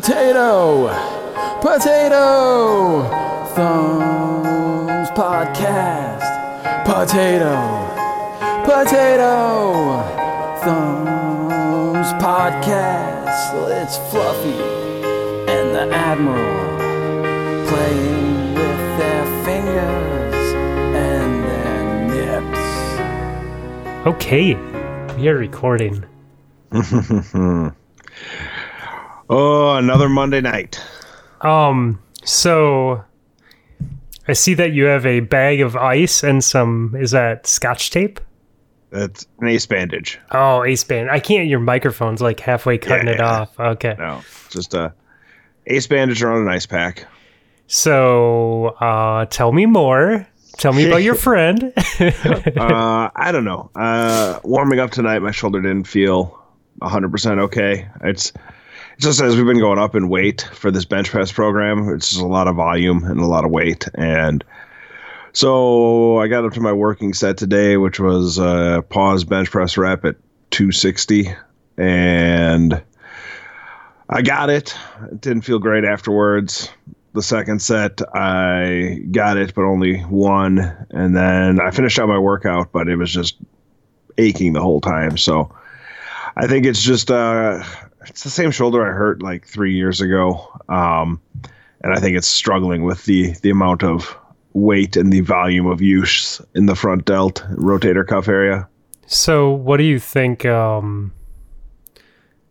Potato! Potato! Thumbs Podcast! Potato! Potato! Thumbs Podcast! It's Fluffy and the Admiral playing with their fingers and their nips. Okay, we are recording. Oh, another Monday night. Um, so I see that you have a bag of ice and some is that scotch tape? That's an ace bandage. Oh, ace band. I can't your microphone's like halfway cutting it Yeah. off. Okay. No, just a ace bandage around an ice pack. So, uh tell me more. Tell me about your friend. Uh, I don't know. Uh, warming up tonight, my shoulder didn't feel 100% okay. It's just as we've been going up in weight for this bench press program, it's just a lot of volume and a lot of weight. And so I got up to my working set today, which was a pause bench press rep at 260. And I got it. It didn't feel great afterwards. The second set, I got it, but only one. And then I finished out my workout, but it was just aching the whole time. So I think it's just uh, it's the same shoulder I hurt like three years ago, um, and I think it's struggling with the the amount of weight and the volume of use in the front delt rotator cuff area. so, what do you think um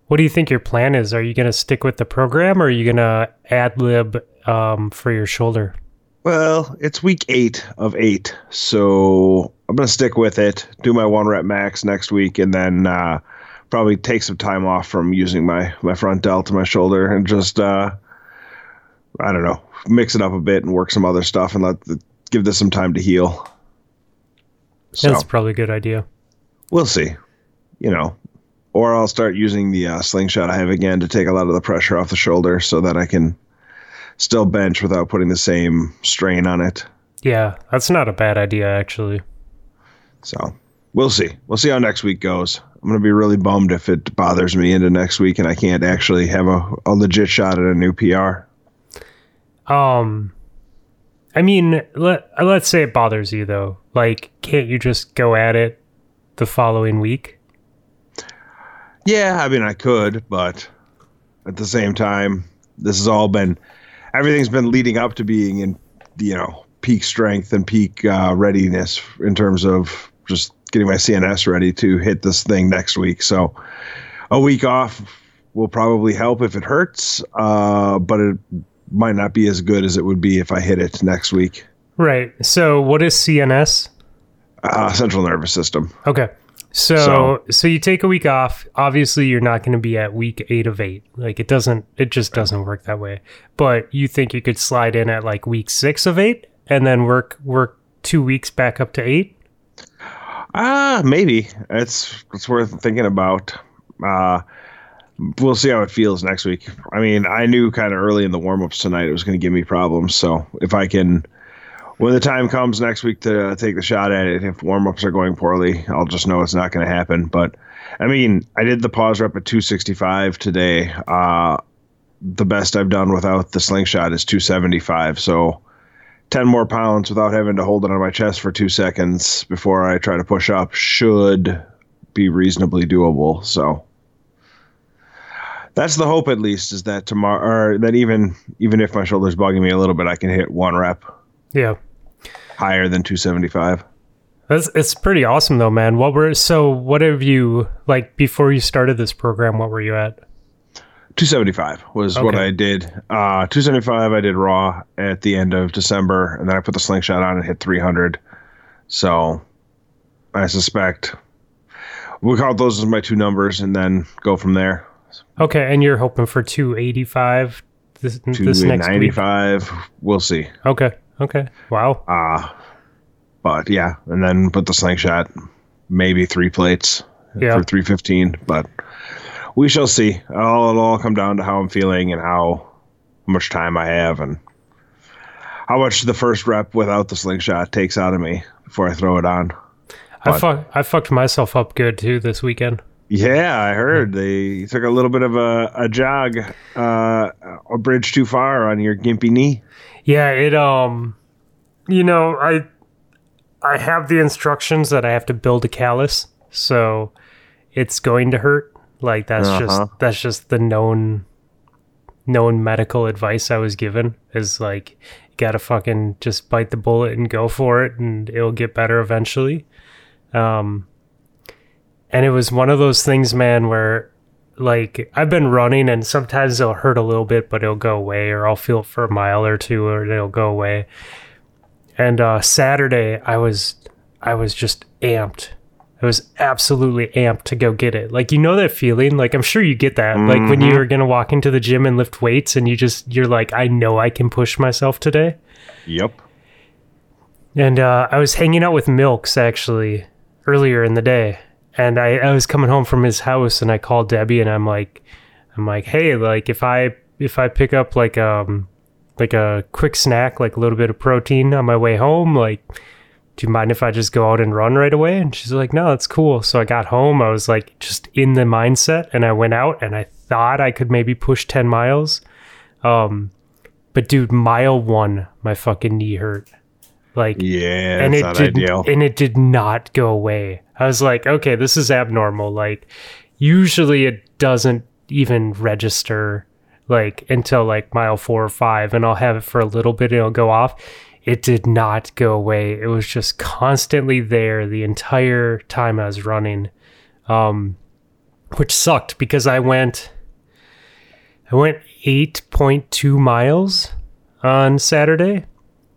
what do you think your plan is? Are you going to stick with the program or are you going to ad lib um for your shoulder? Well, it's week eight of eight, so I'm gonna stick with it. Do my one rep max next week, and then uh, probably take some time off from using my my front delt to my shoulder, and just uh, I don't know, mix it up a bit and work some other stuff, and let the, give this some time to heal. So That's probably a good idea. we'll see, you know, or I'll start using the uh, slingshot I have again to take a lot of the pressure off the shoulder, so that I can still bench without putting the same strain on it. Yeah, that's not a bad idea actually. So we'll see. We'll see how next week goes. I'm gonna be really bummed if it bothers me into next week and I can't actually have a, a legit shot at a new PR. Um, I mean, let let's say it bothers you though. Like, can't you just go at it the following week? Yeah, I mean I could, but at the same time, this has all been everything's been leading up to being in you know peak strength and peak uh, readiness in terms of just getting my CNS ready to hit this thing next week. So a week off will probably help if it hurts, uh, but it might not be as good as it would be if I hit it next week. Right. So, what is CNS? Uh, central nervous system. Okay. So, So- so you take a week off. Obviously, you're not going to be at week eight of eight. Like it doesn't. It just doesn't work that way. But you think you could slide in at like week six of eight, and then work work two weeks back up to eight. Ah, maybe it's it's worth thinking about. Uh, we'll see how it feels next week. I mean, I knew kind of early in the warm ups tonight it was going to give me problems. So if I can, when the time comes next week to take the shot at it, if warm ups are going poorly, I'll just know it's not going to happen. But I mean, I did the pause rep at 265 today. Uh, the best I've done without the slingshot is 275. So 10 more pounds without having to hold it on my chest for two seconds before I try to push up should be reasonably doable. So that's the hope, at least, is that tomorrow, or that even even if my shoulder's bugging me a little bit, I can hit one rep Yeah. higher than 275. That's it's pretty awesome though, man. What were so? What have you like before you started this program? What were you at? 275 was what I did. Uh, 275 I did raw at the end of December, and then I put the slingshot on and hit 300. So I suspect we'll count those as my two numbers and then go from there. Okay, and you're hoping for two eighty five this this next week. 295. We'll see. Okay. Okay. Wow. Uh, but yeah, and then put the slingshot, maybe three plates Yeah. for 315. But we shall see. All, it'll all come down to how I'm feeling and how much time I have and how much the first rep without the slingshot takes out of me before I throw it on. I fuck I fucked myself up good too this weekend. Yeah, I heard they took a little bit of a, a jog, uh, a bridge too far on your gimpy knee. Yeah, it um you know, I I have the instructions that I have to build a callus, so it's going to hurt. Like that's Uh-huh. just that's just the known known medical advice I was given is like you gotta fucking just bite the bullet and go for it and it'll get better eventually. Um and it was one of those things, man, where like I've been running and sometimes it'll hurt a little bit, but it'll go away, or I'll feel it for a mile or two, or it'll go away. And uh, Saturday, I was I was just amped. I was absolutely amped to go get it. Like you know that feeling. Like I'm sure you get that. Like when you're gonna walk into the gym and lift weights, and you just you're like, I know I can push myself today. Yep. And uh, I was hanging out with Milks actually earlier in the day, and I, I was coming home from his house, and I called Debbie, and I'm like, I'm like, hey, like if I if I pick up like um like a quick snack, like a little bit of protein on my way home, like, do you mind if I just go out and run right away? And she's like, no, that's cool. So I got home, I was like just in the mindset, and I went out, and I thought I could maybe push ten miles, um, but dude, mile one, my fucking knee hurt. Like Yeah, and it did ideal. and it did not go away. I was like, okay, this is abnormal. Like usually it doesn't even register like until like mile 4 or 5 and I'll have it for a little bit and it'll go off. It did not go away. It was just constantly there the entire time I was running. Um which sucked because I went I went 8.2 miles on Saturday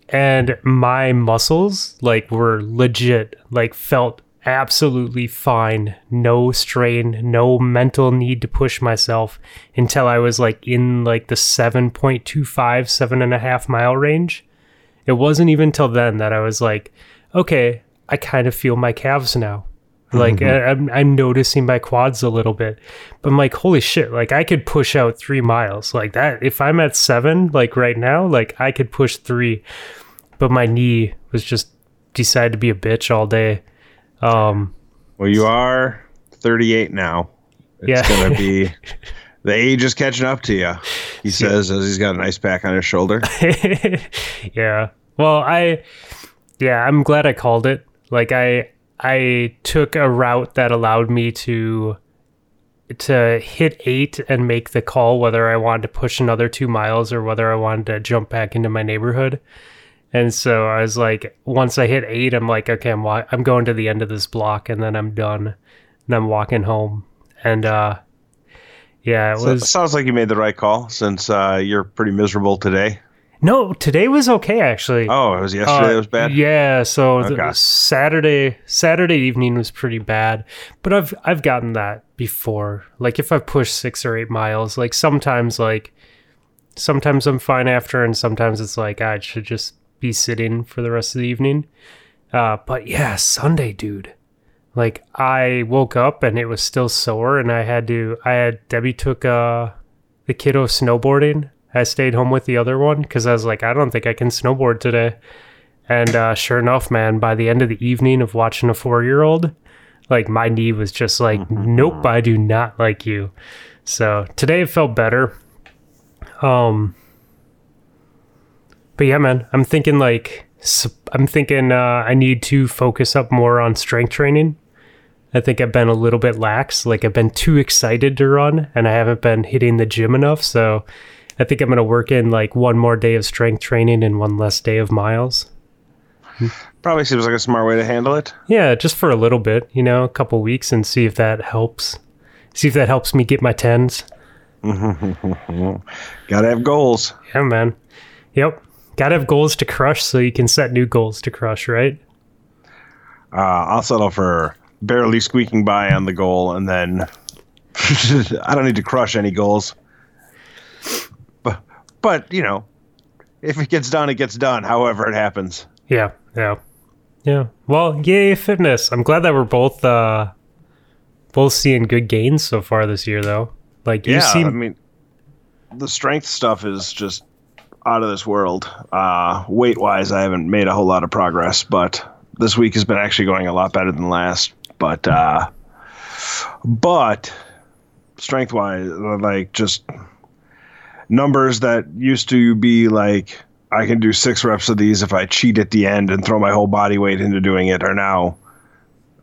and my muscles like were legit like felt absolutely fine no strain no mental need to push myself until i was like in like the 7.25 seven and a half mile range it wasn't even till then that i was like okay i kind of feel my calves now. Like I- I'm, I'm noticing my quads a little bit. But i'm like holy shit like i could push out three miles. Like that if i'm at seven like right now like i could push three. But my knee was just decided to be a bitch all day. Um Well, you are 38 now. It's Yeah. gonna be the age is catching up to you. He says as he's got an ice pack on his shoulder. yeah. Well, I yeah, I'm glad I called it. Like I I took a route that allowed me to to hit 8 and make the call whether I wanted to push another 2 miles or whether I wanted to jump back into my neighborhood. And so I was like once I hit 8, I'm like okay, I'm wa- I'm going to the end of this block and then I'm done. And I'm walking home. And uh yeah, it So, was sounds like you made the right call since uh, you're pretty miserable today. No, today was okay actually. Oh, it was yesterday. Uh, that was bad. Yeah, so Okay. Saturday Saturday evening was pretty bad, but I've I've gotten that before. Like if I've pushed six or eight miles, like sometimes like sometimes I'm fine after, and sometimes it's like I should just be sitting for the rest of the evening. Uh, but yeah, Sunday, dude. Like I woke up and it was still sore, and I had to. I had Debbie took uh the kiddo snowboarding. I stayed home with the other one because I was like, I don't think I can snowboard today. And uh, sure enough, man, by the end of the evening of watching a four year old, like my knee was just like, nope, I do not like you. So today it felt better. Um, but yeah, man, I'm thinking like, I'm thinking uh, I need to focus up more on strength training. I think I've been a little bit lax. Like I've been too excited to run and I haven't been hitting the gym enough. So I think I'm going to work in like one more day of strength training and one less day of miles. Probably seems like a smart way to handle it. Yeah, just for a little bit, you know, a couple weeks and see if that helps. See if that helps me get my tens. Gotta have goals. Yeah, man. Yep. Gotta have goals to crush so you can set new goals to crush, right? Uh, I'll settle for barely squeaking by on the goal, and then I don't need to crush any goals. But, but you know, if it gets done, it gets done. However, it happens. Yeah, yeah. Yeah. Well, yay fitness. I'm glad that we're both uh both seeing good gains so far this year though. Like you yeah, seem I mean, the strength stuff is just out of this world. Uh, weight wise, I haven't made a whole lot of progress, but this week has been actually going a lot better than last. But uh, but strength wise, like just numbers that used to be like I can do six reps of these if I cheat at the end and throw my whole body weight into doing it are now,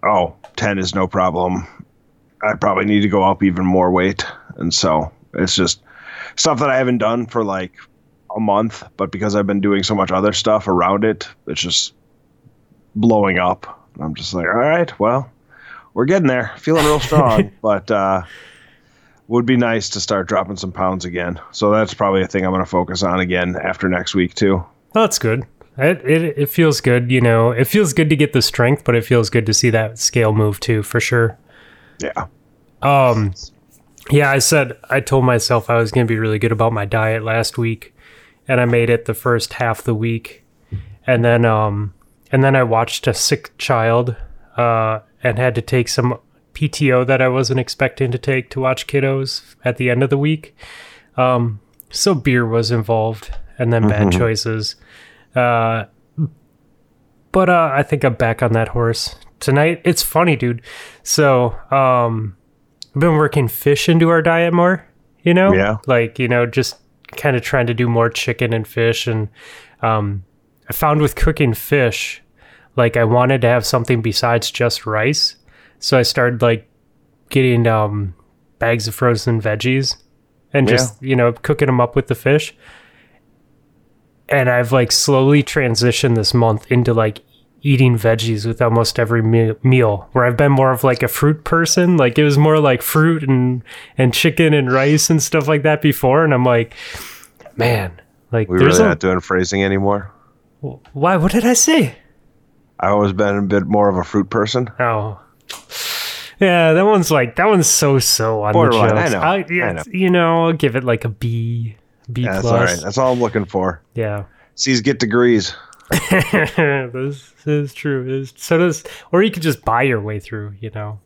oh, 10 is no problem. I probably need to go up even more weight. And so it's just stuff that I haven't done for like a month, but because I've been doing so much other stuff around it, it's just blowing up. I'm just like, all right, well, we're getting there. Feeling real strong, but uh, would be nice to start dropping some pounds again. So that's probably a thing I'm going to focus on again after next week too. That's good. It, it it feels good, you know. It feels good to get the strength, but it feels good to see that scale move too, for sure. Yeah. Um, yeah, I said I told myself I was going to be really good about my diet last week, and I made it the first half the week, and then um, and then I watched a sick child, uh, and had to take some PTO that I wasn't expecting to take to watch kiddos at the end of the week. Um, so beer was involved, and then bad choices. Uh, but uh, I think I'm back on that horse tonight. It's funny, dude. So um, I've been working fish into our diet more. You know, Yeah. like you know, just kind of trying to do more chicken and fish. And um, I found with cooking fish, like I wanted to have something besides just rice. So I started like getting um, bags of frozen veggies and just you know cooking them up with the fish. And I've like slowly transitioned this month into like eating veggies with almost every me- meal where I've been more of like a fruit person like it was more like fruit and and chicken and rice and stuff like that before and I'm like man like We there's really a, not doing phrasing anymore. why what did I say I've always been a bit more of a fruit person. Oh. Yeah, that one's like that one's so so on Borderline, the I jokes. know, I, yeah, I know. You know, I'll give it like a B, B Yeah, that's all right. plus. That's all I'm looking for. Yeah, C's get degrees. this is true. This- So does, or you could just buy your way through. You know,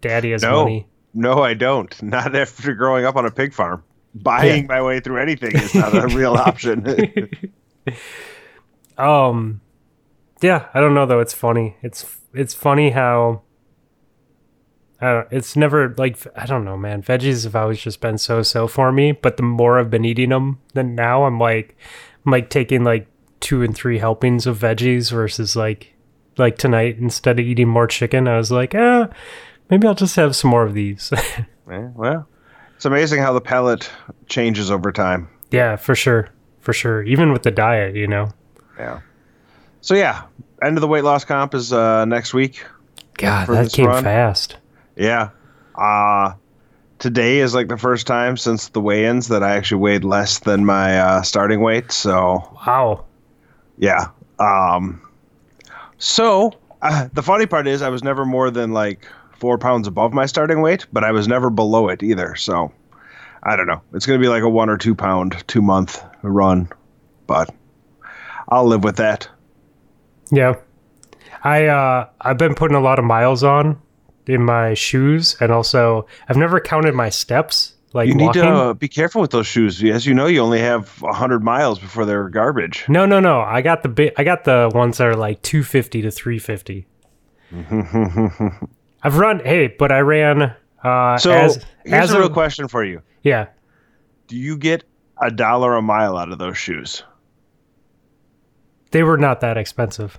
Daddy has No, money. no, I don't. Not after growing up on a pig farm. Buying my way through anything is not a real option. Um, yeah, I don't know though. It's funny. It's it's funny how. I don't, it's never like I don't know, man. Veggies have always just been so so for me, but the more I've been eating them, then now I'm like, I'm like taking like two and three helpings of veggies versus like, like tonight instead of eating more chicken, I was like, ah, maybe I'll just have some more of these. Yeah, well, it's amazing how the palate changes over time. yeah, for sure, for sure. Even with the diet, you know. Yeah. So yeah, end of the weight loss comp is uh, next week. God, that came run? fast. Yeah. Uh today is like the first time since the weigh-ins that I actually weighed less than my uh, starting weight. So Wow. yeah. Um. So uh, the funny part is, I was never more than like four pounds above my starting weight, but I was never below it either. So I don't know. It's gonna be like a one or two pound, two month run, but I'll live with that. Yeah. I uh I've been putting a lot of miles on in my shoes and also I've never counted my steps like You need walking. to uh, be careful with those shoes. As you know, you only have hundred miles before they're garbage. No, no, no. I got the big I got the ones that are like 250 to 350. I've run hey, but I ran uh So as here's as a real question for you: Yeah. Do you get a dollar a mile out of those shoes? They were not that expensive.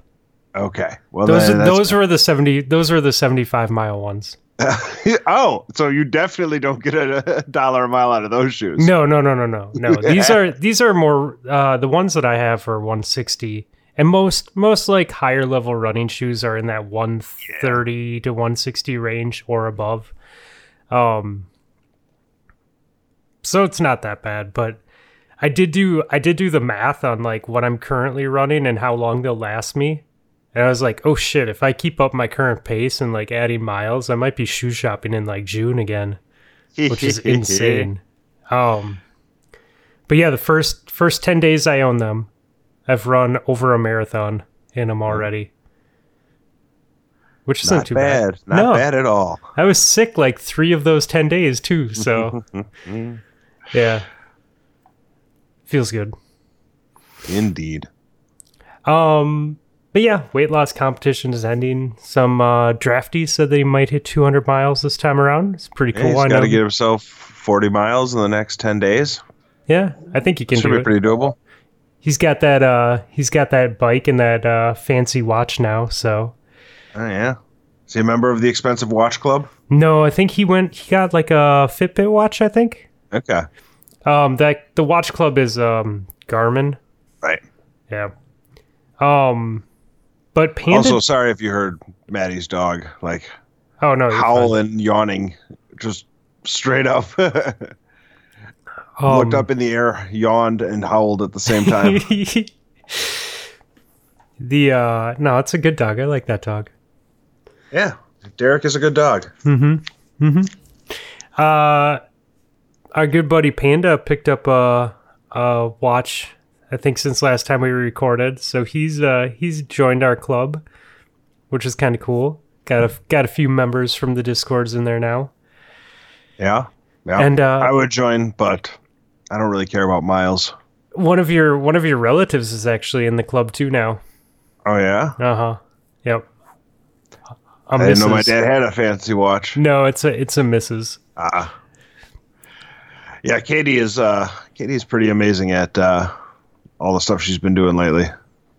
Okay, well Those then those were the 70 those were the 75 mile ones. oh, so you definitely don't get a, a dollar a mile out of those shoes. No, no, no, no, no, no. These are these are more uh, the ones that I have are 160, and most most like higher level running shoes are in that 130 to 160 range or above. Um, so it's not that bad, but I did do I did do the math on like what I'm currently running and how long they'll last me. And I was like, oh shit, if I keep up my current pace and like adding miles, I might be shoe shopping in like June again which is insane. Um, but yeah, the first first ten days I own them, I've run over a marathon in them already, which isn't Not too bad. bad. Not no, bad at all. I was sick like three of those ten days too. So yeah, feels good. Indeed. Um, but yeah, weight loss competition is ending. Some uh, drafty said that he might hit 200 miles this time around. It's pretty cool. I he's got to get himself 40 miles in the next 10 days. yeah, I think he can Should do be it. pretty doable. He's got that. Uh, he's got that bike and that uh, fancy watch now. So Oh, yeah. Is he a member of the expensive watch club? no, I think he went. He got like a Fitbit watch. I think. Okay. Um, that the watch club is um Garmin. Right. Yeah. Um, but Panda. Also, sorry if you heard Maddie's dog like oh no, howling, yawning, just straight up. Um, Looked up in the air, yawned, and howled at the same time. the uh no, it's a good dog. I like that dog. yeah. Derek is a good dog. Mm-hmm. Mm-hmm. Uh, our good buddy Panda picked up a a watch. I think since last time we recorded, so he's uh he's joined our club, which is kind of cool. Got a got a few members from the discords in there now. Yeah. Yeah. And, uh, I would join, but I don't really care about miles. One of your one of your relatives is actually in the club too now. Oh, yeah? Uh huh. Yep. A I didn't know my dad had a fancy watch. No, it's a it's a Mrs. Ah. Yeah, Katie is uh Katie is pretty amazing at uh all the stuff she's been doing lately.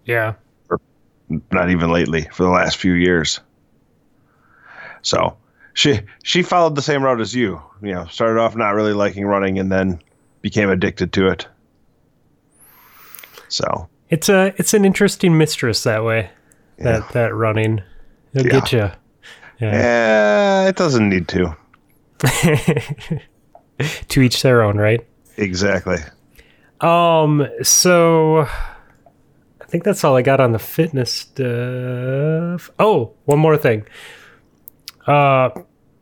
Yeah. Not even lately, for the last few years. So she she followed the same route as you. You know, started off not really liking running and then became addicted to it. So It's a it's an interesting mistress that way. That that running, it'll Yeah. get you. Yeah. eh, it doesn't need to. to each their own, right? Exactly. Um. So, I think that's all I got on the fitness stuff. Oh, one more thing. Uh,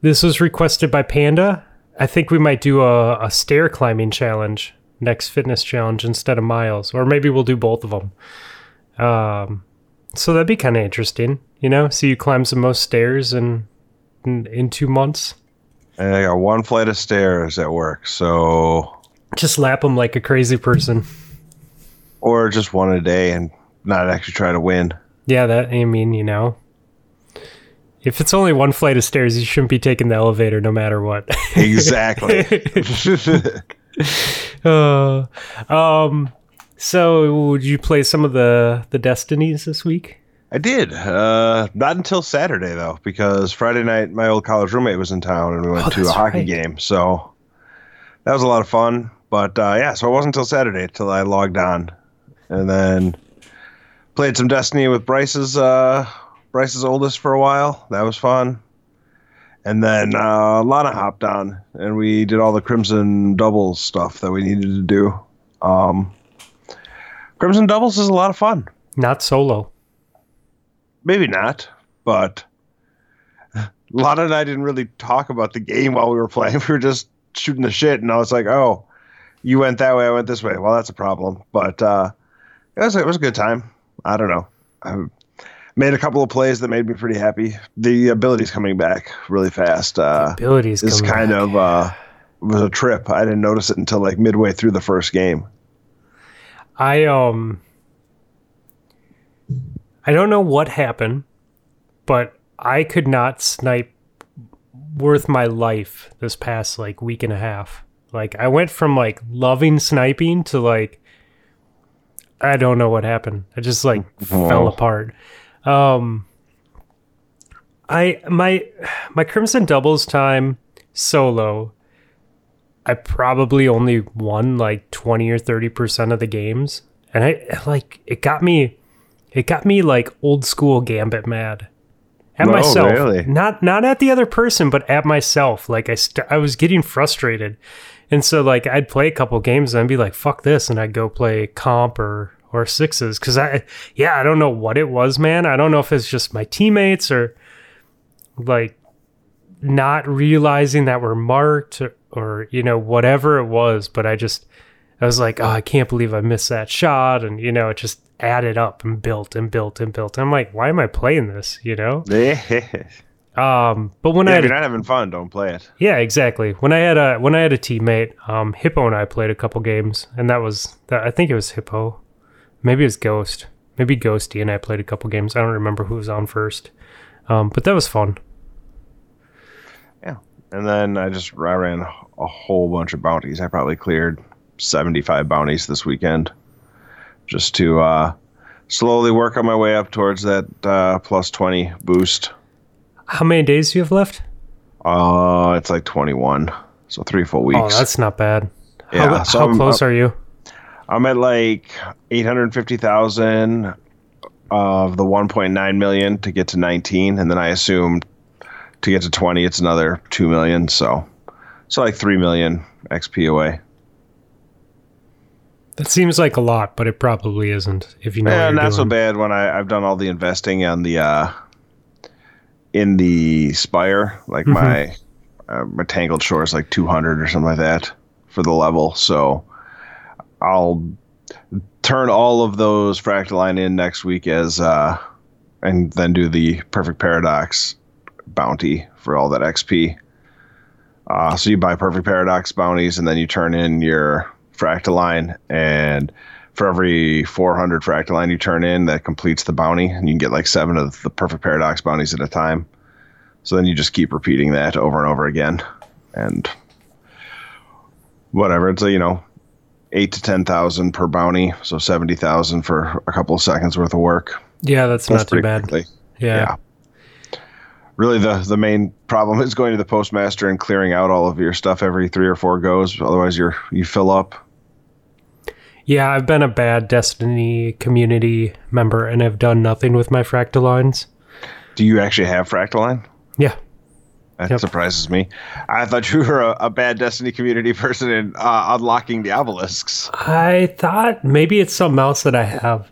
this was requested by Panda. I think we might do a, a stair climbing challenge next fitness challenge instead of miles, or maybe we'll do both of them. Um, so that'd be kind of interesting, you know. See you climb the most stairs in in, in two months. And I got one flight of stairs at work, so Just lap them like a crazy person. or just one a day and not actually try to win. Yeah, that I mean, you know, if it's only one flight of stairs, you shouldn't be taking the elevator no matter what. Exactly. uh, um, so would you play some of the the destinies this week? I did. Uh, not until Saturday though, because Friday night my old college roommate was in town and we went Oh, to a hockey right. game. So that was a lot of fun. But uh, yeah, so it wasn't until Saturday till I logged on, and then played some Destiny with Bryce's uh, Bryce's oldest for a while. That was fun. And then uh, Lana hopped on, and we did all the Crimson doubles stuff that we needed to do. Um, Crimson doubles is a lot of fun. Not solo. Maybe not, but Lana and I didn't really talk about the game while we were playing. We were just shooting the shit, and I was like, "Oh, you went that way, I went this way." Well, that's a problem, but uh, it was it was a good time. I don't know. I made a couple of plays that made me pretty happy. The abilities coming back really fast. Uh, Abilities. is kind back. of uh, was a trip. I didn't notice it until like midway through the first game. I um. I don't know what happened, but I could not snipe worth my life this past like week and a half. Like I went from like loving sniping to like I don't know what happened. I just like fell apart. Um I my my Crimson Doubles time solo I probably only won like 20 or 30% of the games and I like it got me it got me like old school gambit mad. At Oh, myself. really? not not at the other person but at myself. Like i st- i was getting frustrated. And so like i'd play a couple games and i'd be like fuck this and i'd go play comp or or sixes. Because i yeah i don't know what it was man. I don't know if it's just my teammates or like not realizing that we're marked or, or you know whatever it was but i just i was like oh i can't believe i missed that shot and you know it just added up and built and built and built i'm like why am i playing this you know yeah, um but when i if had you're not having fun, don't play it. yeah exactly when i had a when i had a teammate um hippo and i played a couple games and that was that i think it was hippo maybe it was ghost Maybe Ghosty and I played a couple games. I don't remember who was on first. Um, but that was fun. Yeah. And then I just I ran a whole bunch of bounties. I probably cleared 75 bounties this weekend just to uh, slowly work on my way up towards that uh, plus 20 boost. How many days do you have left? Uh, it's like 21. So three full weeks. Oh, that's not bad. Yeah, How, so how I'm- close are you? I'm at like 850,000 of the 1.9 million to get to 19 and then I assume to get to 20 it's another 2 million so so like 3 million XP away. That seems like a lot, but it probably isn't. If you know Yeah, what you're not so bad when I I've done all the investing on the uh in the Spire like Mm-hmm. my uh, my Tangled Shore is like 200 or something like that for the level so I'll turn all of those Fractaline in next week as uh and then do the Perfect Paradox bounty for all that XP. Uh, so you buy Perfect Paradox bounties and then you turn in your Fractaline and for every 400 Fractaline you turn in that completes the bounty and you can get like seven of the Perfect Paradox bounties at a time. So then you just keep repeating that over and over again and whatever it's a, you know eight to ten thousand per bounty, so seventy thousand for a couple of seconds worth of work. Yeah, that's, That's not too bad. quickly. Yeah. Really, the the main problem is going to the postmaster and clearing out all of your stuff every three or four goes. Otherwise, you're you fill up. Yeah, I've been a bad Destiny community member and I've done nothing with my fractalines. Do you actually have Fractaline? Yeah. That Yep. surprises me. I thought you were a, a bad Destiny community person in uh, unlocking the obelisks. I thought maybe it's something else that I have.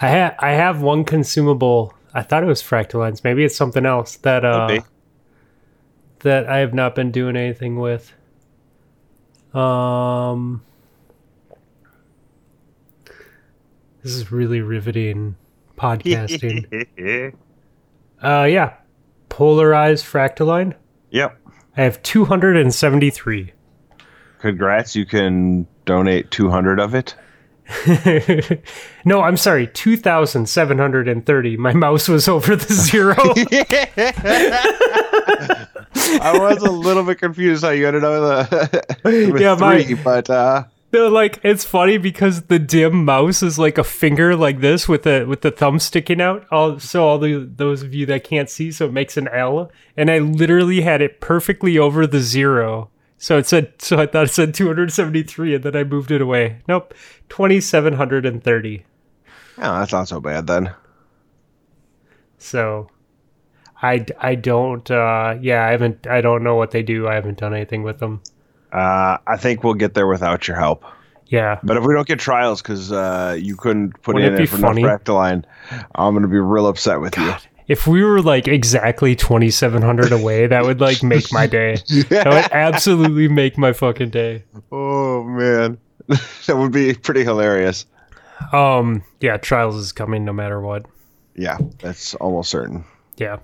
I have I have one consumable. I thought it was fractalines. Maybe it's something else that uh that I have not been doing anything with. Um This is really riveting podcasting. uh yeah. Polarized fractaline. yep. I have 273. Congrats. You can donate 200 of it. no, I'm sorry, 2,730. My mouse was over the zero. I was a little bit confused how you ended up with, a, with Yeah, my- but uh, no, like it's funny because the dim mouse is like a finger like this with the with the thumb sticking out. All so all the those of you that can't see, so it makes an L, and I literally had it perfectly over the zero. So it said so I thought it said 273, and then I moved it away. Nope, 2,730. yeah, that's not so bad then. So I, I don't uh yeah I haven't I don't know what they do I haven't done anything with them Uh, I think we'll get there without your help. yeah But if we don't get trials because uh, you couldn't put Wouldn't in it it be for enough funny? Fractaline, I'm going to be real upset with you. if we were like exactly 2700 away that would like make my day that would absolutely make my fucking day. Oh, man. that would be pretty hilarious. um yeah trials is coming no matter what Yeah, that's almost certain. yeah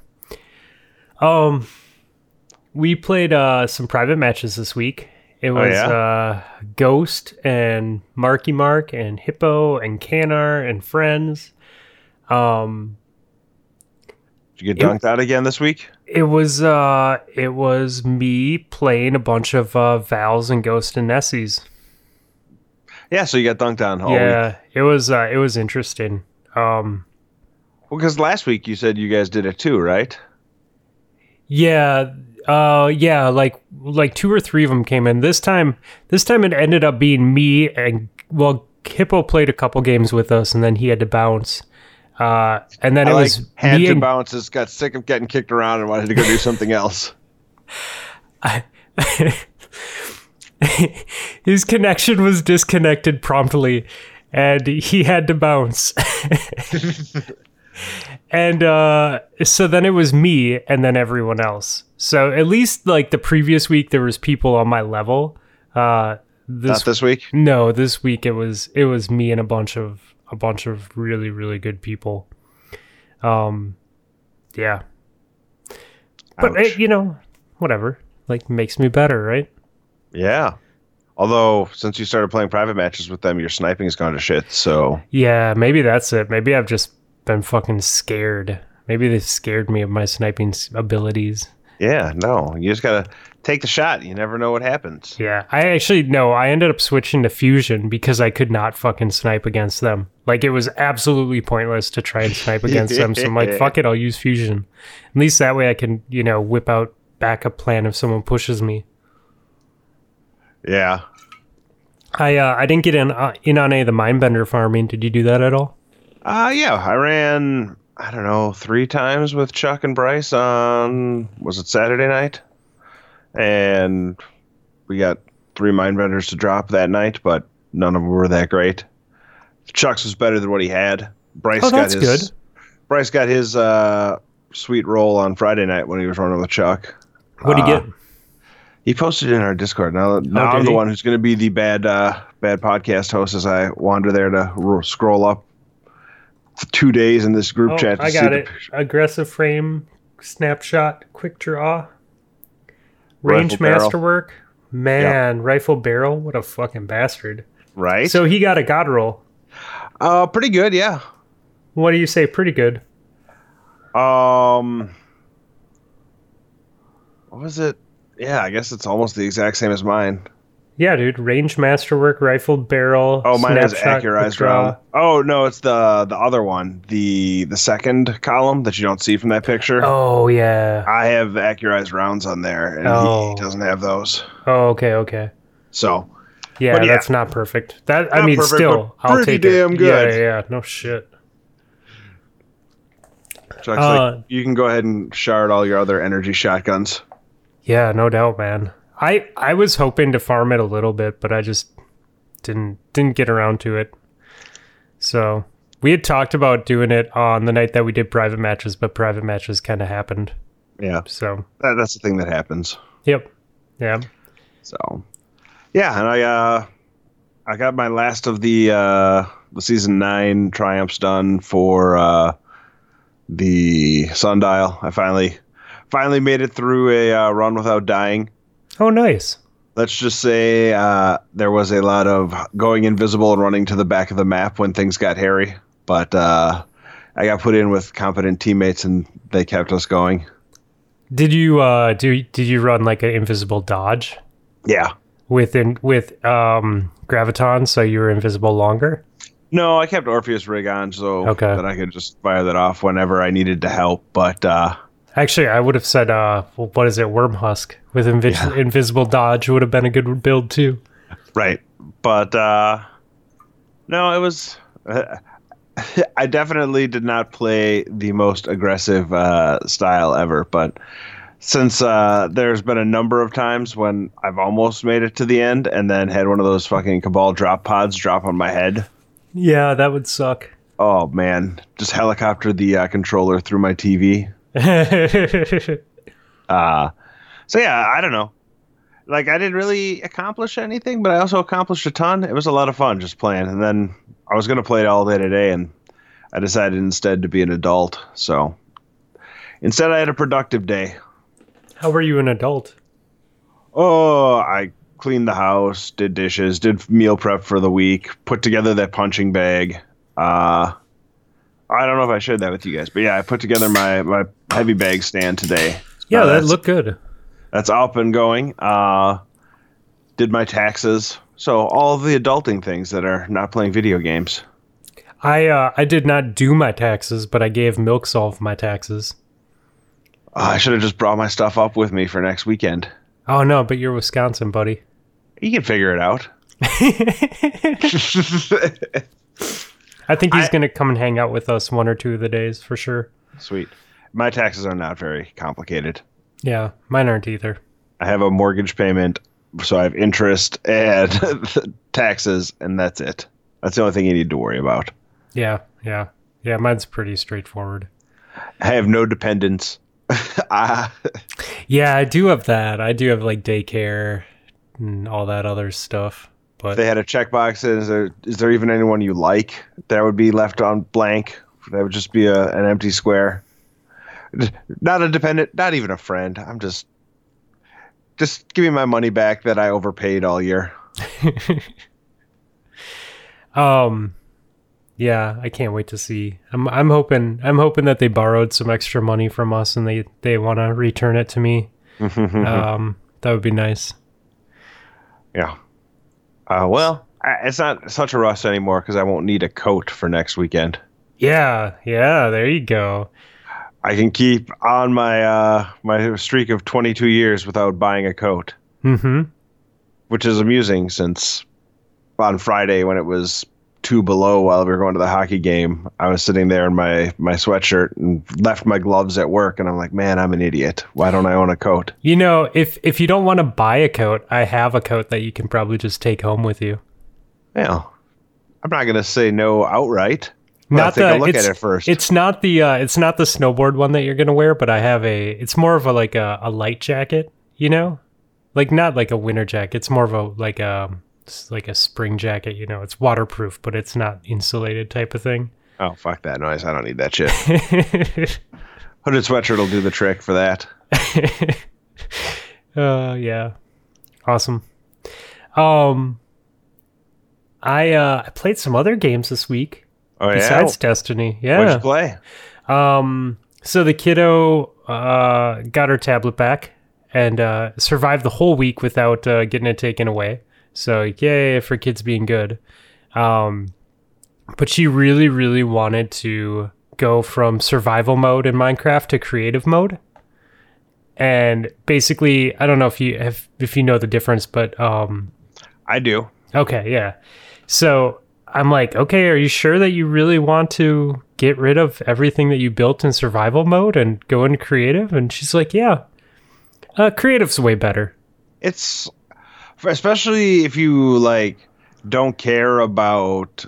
um we played uh some private matches this week it was yeah? uh ghost and marky mark and hippo and canar and friends um Did you get dunked out again this week? It was uh it was me playing a bunch of uh Vals and Ghost and Nessies. Yeah, so you got dunked on all week. yeah, it was uh it was interesting. Um Well, because last week you said you guys did it too, right? Yeah, uh yeah, like like two or three of them came in. This time this time it ended up being me and well Hippo played a couple games with us and then he had to bounce. Uh and then I it like was had me to and bounces, got sick of getting kicked around, and wanted to go do something else. his connection was disconnected promptly and he had to bounce and uh so then it was me and then everyone else so at least like the previous week there was people on my level uh this, Not this week. no this week it was it was me and a bunch of a bunch of really really good people um yeah but it, you know whatever like makes me better right Yeah. Although since you started playing private matches with them, your sniping has gone to shit. So Yeah, maybe that's it. Maybe I've just been fucking scared. Maybe they scared me of my sniping abilities. yeah, no, you just gotta take the shot. You never know what happens. Yeah, I actually no. I ended up switching to fusion because I could not fucking snipe against them. Like it was absolutely pointless to try and snipe against them. So I'm like, fuck it, I'll use fusion. At least that way I can, you know, whip out backup plan if someone pushes me. Yeah. I uh, I didn't get in uh, in on any of the mindbender farming. Did you do that at all? Uh yeah, I ran I don't know, three times with Chuck and Bryce on was it Saturday night? And we got three mindbenders to drop that night, but none of them were that great. Chuck's was better than what he had. Bryce Oh, got that's his good. Bryce got his uh sweet roll on Friday night when he was running with Chuck. What do you Uh, get? He posted in our Discord. Now, now Oh, I'm the he? one who's going to be the bad, uh, bad podcast host as I wander there to r- scroll up two days in this group Oh, chat. I got the it. picture. Aggressive frame, snapshot, quick draw, range Rifle barrel. masterwork. Man, rifle barrel. What a fucking bastard. Right. So he got a god roll. uh, pretty good, yeah. What do you say? Pretty good. Um, what was it? Yeah, I guess it's almost the exact same as mine. Yeah, dude. Range masterwork, rifle barrel. Oh, mine has accurized round. Oh no, it's the the other one, the the second column that you don't see from that picture. Oh yeah. I have accurized rounds on there, and Oh. he doesn't have those. Oh okay, okay. So Yeah, yeah. that's not perfect. That I mean, perfect, still, I'll pretty take damn it. good. Yeah, yeah, yeah. No shit. Chuck's Uh, like, you can go ahead and shard all your other energy shotguns. Yeah, no doubt, man. I I was hoping to farm it a little bit, but I just didn't didn't get around to it. So we had talked about doing it on the night that we did private matches, but private matches kind of happened. Yeah, So that, that's the thing that happens. yep, yeah. So, yeah, and I uh, I got my last of the uh, the season nine triumphs done for uh, the sundial. I finally finally made it through a uh, run without dying. Oh, nice. Let's just say uh, there was a lot of going invisible and running to the back of the map when things got hairy, but uh, I got put in with competent teammates and they kept us going. Did you uh do did you run like an invisible dodge Yeah. Within with um graviton so you were invisible longer? No, I kept Orpheus rig on so Okay. that I could just fire that off whenever I needed to help. But uh, Actually, I would have said uh well, what is it, Wormhusk with invi- invisible dodge would have been a good build too. right, but uh, no, it was. I definitely did not play the most aggressive uh, style ever, but since uh, there's been a number of times when I've almost made it to the end and then had one of those fucking cabal drop pods drop on my head. Yeah, that would suck. Oh man, just helicopter the uh, controller through my TV. Uh, so yeah, I don't know. Like I didn't really accomplish anything, but I also accomplished a ton. It was a lot of fun just playing. And then I was gonna play it all day today, and I decided instead to be an adult. So instead, I had a productive day. How were you an adult? Oh, I cleaned the house, did dishes, did meal prep for the week, put together that punching bag. Uh, I don't know if I shared that with you guys, but yeah, I put together my my heavy bag stand today. Yeah, Uh, that looked good. that's up and going. Uh, did my taxes. So all the adulting things that are not playing video games. I uh, I did not do my taxes, but I gave Milks all my taxes. Oh, I should have just brought my stuff up with me for next weekend. Oh no, but you're Wisconsin, buddy. You can figure it out. I think he's I- gonna come and hang out with us one or two of the days for sure. Sweet. My taxes are not very complicated. Yeah, mine aren't either. I have a mortgage payment, so I have interest and taxes, and that's it. That's the only thing you need to worry about. Yeah, yeah, yeah. Mine's pretty straightforward. I have no dependents. Ah, Yeah, I do have that. I do have like daycare and all that other stuff. But they had a checkbox. Is there is there even anyone you like that would be left on blank? That would just be a, an empty square. Not a dependent, not even a friend. I'm just just give me my money back that I overpaid all year. um yeah, I can't wait to see. I'm I'm hoping I'm hoping that they borrowed some extra money from us and they they want to return it to me. um that would be nice. Yeah. Uh, well, it's not such a rush anymore because I won't need a coat for next weekend. Yeah, yeah, there you go. I can keep on my uh, my streak of 22 years without buying a coat, Mhm. which is amusing since on Friday when it was two below while we were going to the hockey game, I was sitting there in my my sweatshirt and left my gloves at work, and I'm like, man, I'm an idiot. Why don't I own a coat? You know, if if you don't want to buy a coat, I have a coat that you can probably just take home with you. Well, I'm not gonna say no outright. I'll Not take the a look it's, at it first. It's not the uh, it's not the snowboard one that you're gonna wear, but I have a. It's more of a like a, a light jacket, you know, like not like a winter jacket. It's more of a like a it's like a spring jacket. You know, it's waterproof, but it's not insulated type of thing. oh fuck that noise! I don't need that shit. Hooded sweatshirt will do the trick for that. Uh, yeah, awesome. Um, I uh I played some other games this week Oh besides yeah. Destiny. What'd Yeah. you play? Um, so the kiddo uh, got her tablet back and uh, survived the whole week without uh, getting it taken away. So yay for kids being good. Um, but she really, really wanted to go from survival mode in Minecraft to creative mode. And basically, I don't know if you have if you know the difference, but um, I do. Okay, yeah. So I'm like, okay, are you sure that you really want to get rid of everything that you built in survival mode and go into creative? And she's like, yeah. Uh, creative's way better. It's especially if you like don't care about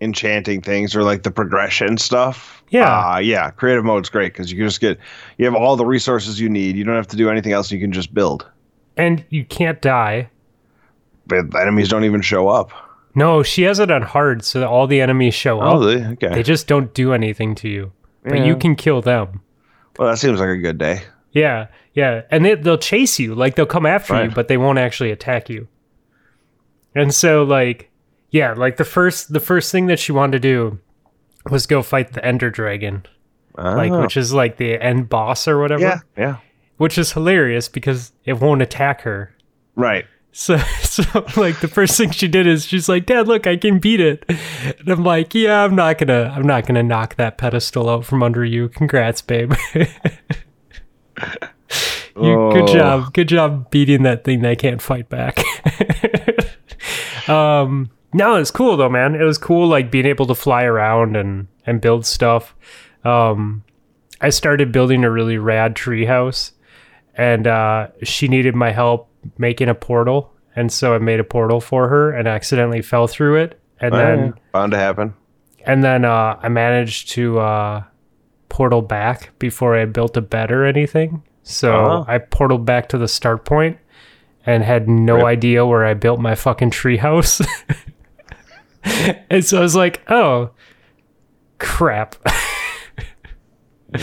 enchanting things or like the progression stuff. Yeah. uh, yeah. Creative mode's great because you can just get you have all the resources you need. You don't have to do anything else. You can just build. And you can't die. But enemies don't even show up. No, she has it on hard, so that all the enemies show Oh, up. they, okay. They just don't do anything to you, but Yeah. you can kill them. well, that seems like a good day. Yeah, yeah, and they, they'll chase you, like they'll come after you, but they won't actually attack you. And so, like, yeah, like the first the first thing that she wanted to do was go fight the Ender Dragon, like Oh. which is like the end boss or whatever. yeah, yeah, Which is hilarious because it won't attack her. right. So, so like the first thing she did is she's like, "Dad, look, I can beat it." And I'm like, "Yeah, I'm not gonna, I'm not gonna knock that pedestal out from under you. Congrats, babe. you, good Oh. job, good job beating that thing they can't fight back." um, no, it's cool though, man. It was cool, like being able to fly around and and build stuff. Um, I started building a really rad tree house, and uh, she needed my help making a portal, and so I made a portal for her and accidentally fell through it, and then bound to happen. and then uh, I managed to uh, portal back before I built a bed or anything. So Oh. I portaled back to the start point and had no Rip. idea where I built my fucking treehouse. and so I was like, oh, crap.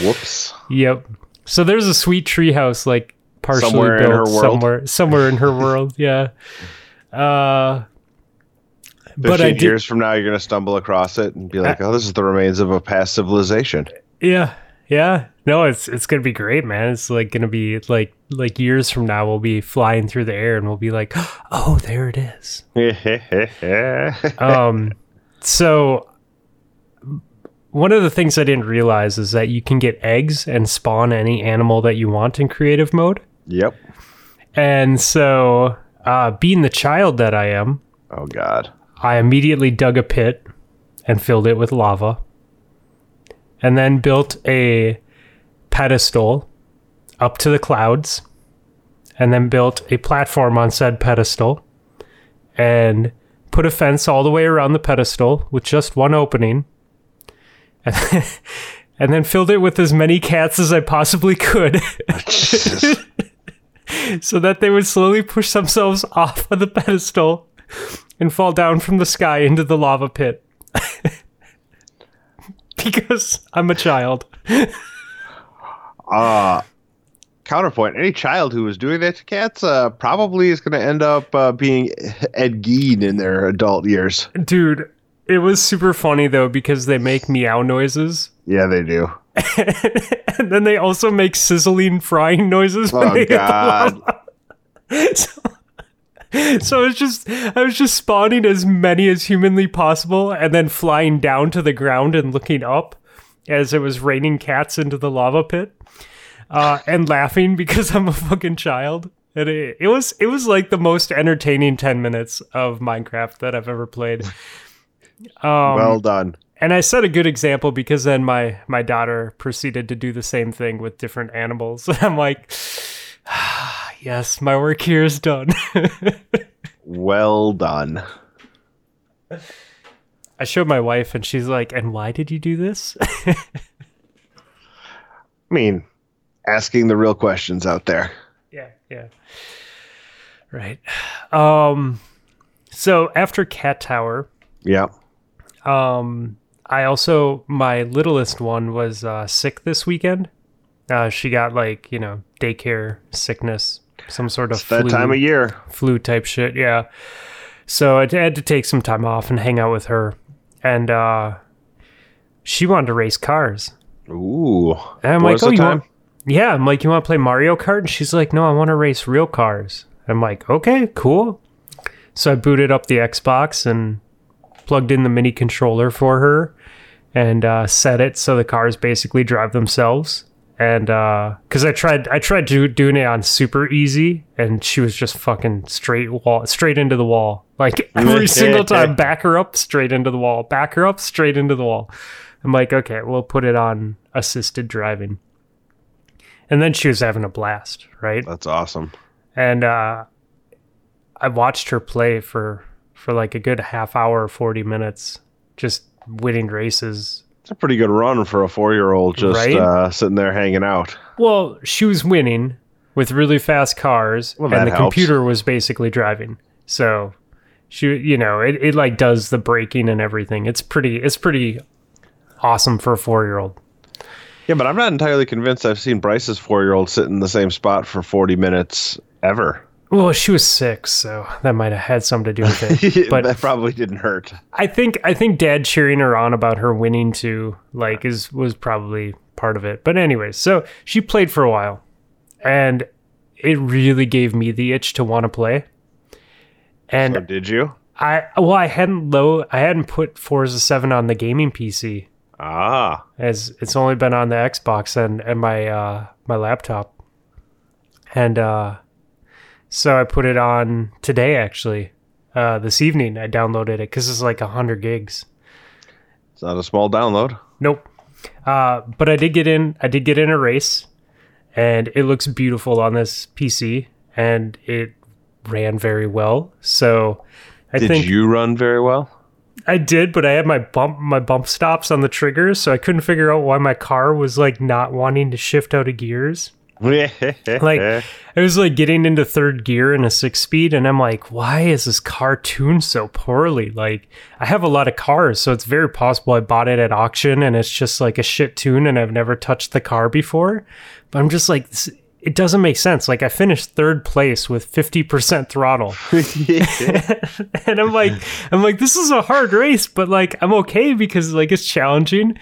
Whoops. Yep. So there's a sweet treehouse like partially Somewhere in built her world? somewhere somewhere in her world. Yeah. Uh, but I did. years from now, you're gonna stumble across it and be like, "Oh, this is the remains of a past civilization." Yeah. Yeah. No, it's it's gonna be great, man. It's like gonna be like like years from now we'll be flying through the air and we'll be like, oh, there it is. Um, so one of the things I didn't realize is that you can get eggs and spawn any animal that you want in creative mode. yep. And so, uh, being the child that I am, Oh God. I immediately dug a pit and filled it with lava. And then built a pedestal up to the clouds. And then built a platform on said pedestal. And put a fence all the way around the pedestal with just one opening. And then, and then filled it with as many cats as I possibly could. Jesus. so that they would slowly push themselves off of the pedestal and fall down from the sky into the lava pit. because I'm a child. Uh counterpoint, any child who is doing that to cats uh, probably is going to end up uh, being Ed Gein in their adult years. Dude, it was super funny though because they make meow noises. Yeah, they do. and then they also make sizzling frying noises Oh, they hit the God. so, so I was just I was just spawning as many as humanly possible and then flying down to the ground and looking up as it was raining cats into the lava pit. Uh, and laughing because I'm a fucking child. And it, it was it was like the most entertaining 10 minutes of Minecraft that I've ever played. Um, well done. and I set a good example because then my my daughter proceeded to do the same thing with different animals. I'm like, "Ah, yes, my work here is done. Well done. I showed my wife, and she's like, "And why did you do this?" I mean, asking the real questions out there. yeah, yeah, right. Um, so after Cat Tower, Yeah. Um, I also my littlest one was uh, sick this weekend. Uh, she got like you know daycare sickness, some sort of It's that flu, time of year. flu type shit. Yeah. So I had to take some time off and hang out with her, and uh, she wanted to race cars. Ooh. And I'm like, oh, you time? want? Yeah, I'm like, you want to play Mario Kart? And she's like, no, I want to race real cars. I'm like, okay, cool. So I booted up the Xbox and plugged in the mini controller for her and uh, set it so the cars basically drive themselves. And because I tried, I tried do, doing it on super easy, and she was just fucking straight wall, straight into the wall. Like every single time, back her up, straight into the wall, back her up, straight into the wall. I'm like, okay, we'll put it on assisted driving. And then she was having a blast, right? That's awesome. And uh, I watched her play for for like a good half hour, forty minutes, just winning races. It's a pretty good run for a four year old just Right? uh, sitting there hanging out. Well, she was winning with really fast cars, Well, and the helps. computer was basically driving. So she, you know, it, it like does the braking and everything. It's pretty, it's pretty awesome for a four year old. Yeah, but I'm not entirely convinced I've seen Bryce's four year old sit in the same spot for 40 minutes ever. Well, she was six, so that might have had something to do with it. But that probably didn't hurt. I think I think Dad cheering her on about her winning too, like, is was probably part of it. But anyways, so she played for a while, and it really gave me the itch to want to play. And So did you? I well, I hadn't low, I hadn't put Forza Seven on the gaming PC, Ah, as it's only been on the Xbox and and my uh, my laptop, and uh, so I put it on today actually. Uh, this evening I downloaded it because it's like hundred gigs. it's not a small download. Nope. Uh, but I did get in. I did get in a race, and it looks beautiful on this PC, and it ran very well. So I Did think you run very well? I did, but I had my bump my bump stops on the triggers, so I couldn't figure out why my car was like not wanting to shift out of gears. Like I was like getting into third gear in a six speed, and I'm like, why is this car tuned so poorly? Like I have a lot of cars, so it's very possible I bought it at auction and it's just like a shit tune, and I've never touched the car before. But I'm just like, this, it doesn't make sense. Like I finished third place with 50% throttle. and I'm like, I'm like, this is a hard race, but like, I'm okay because like it's challenging.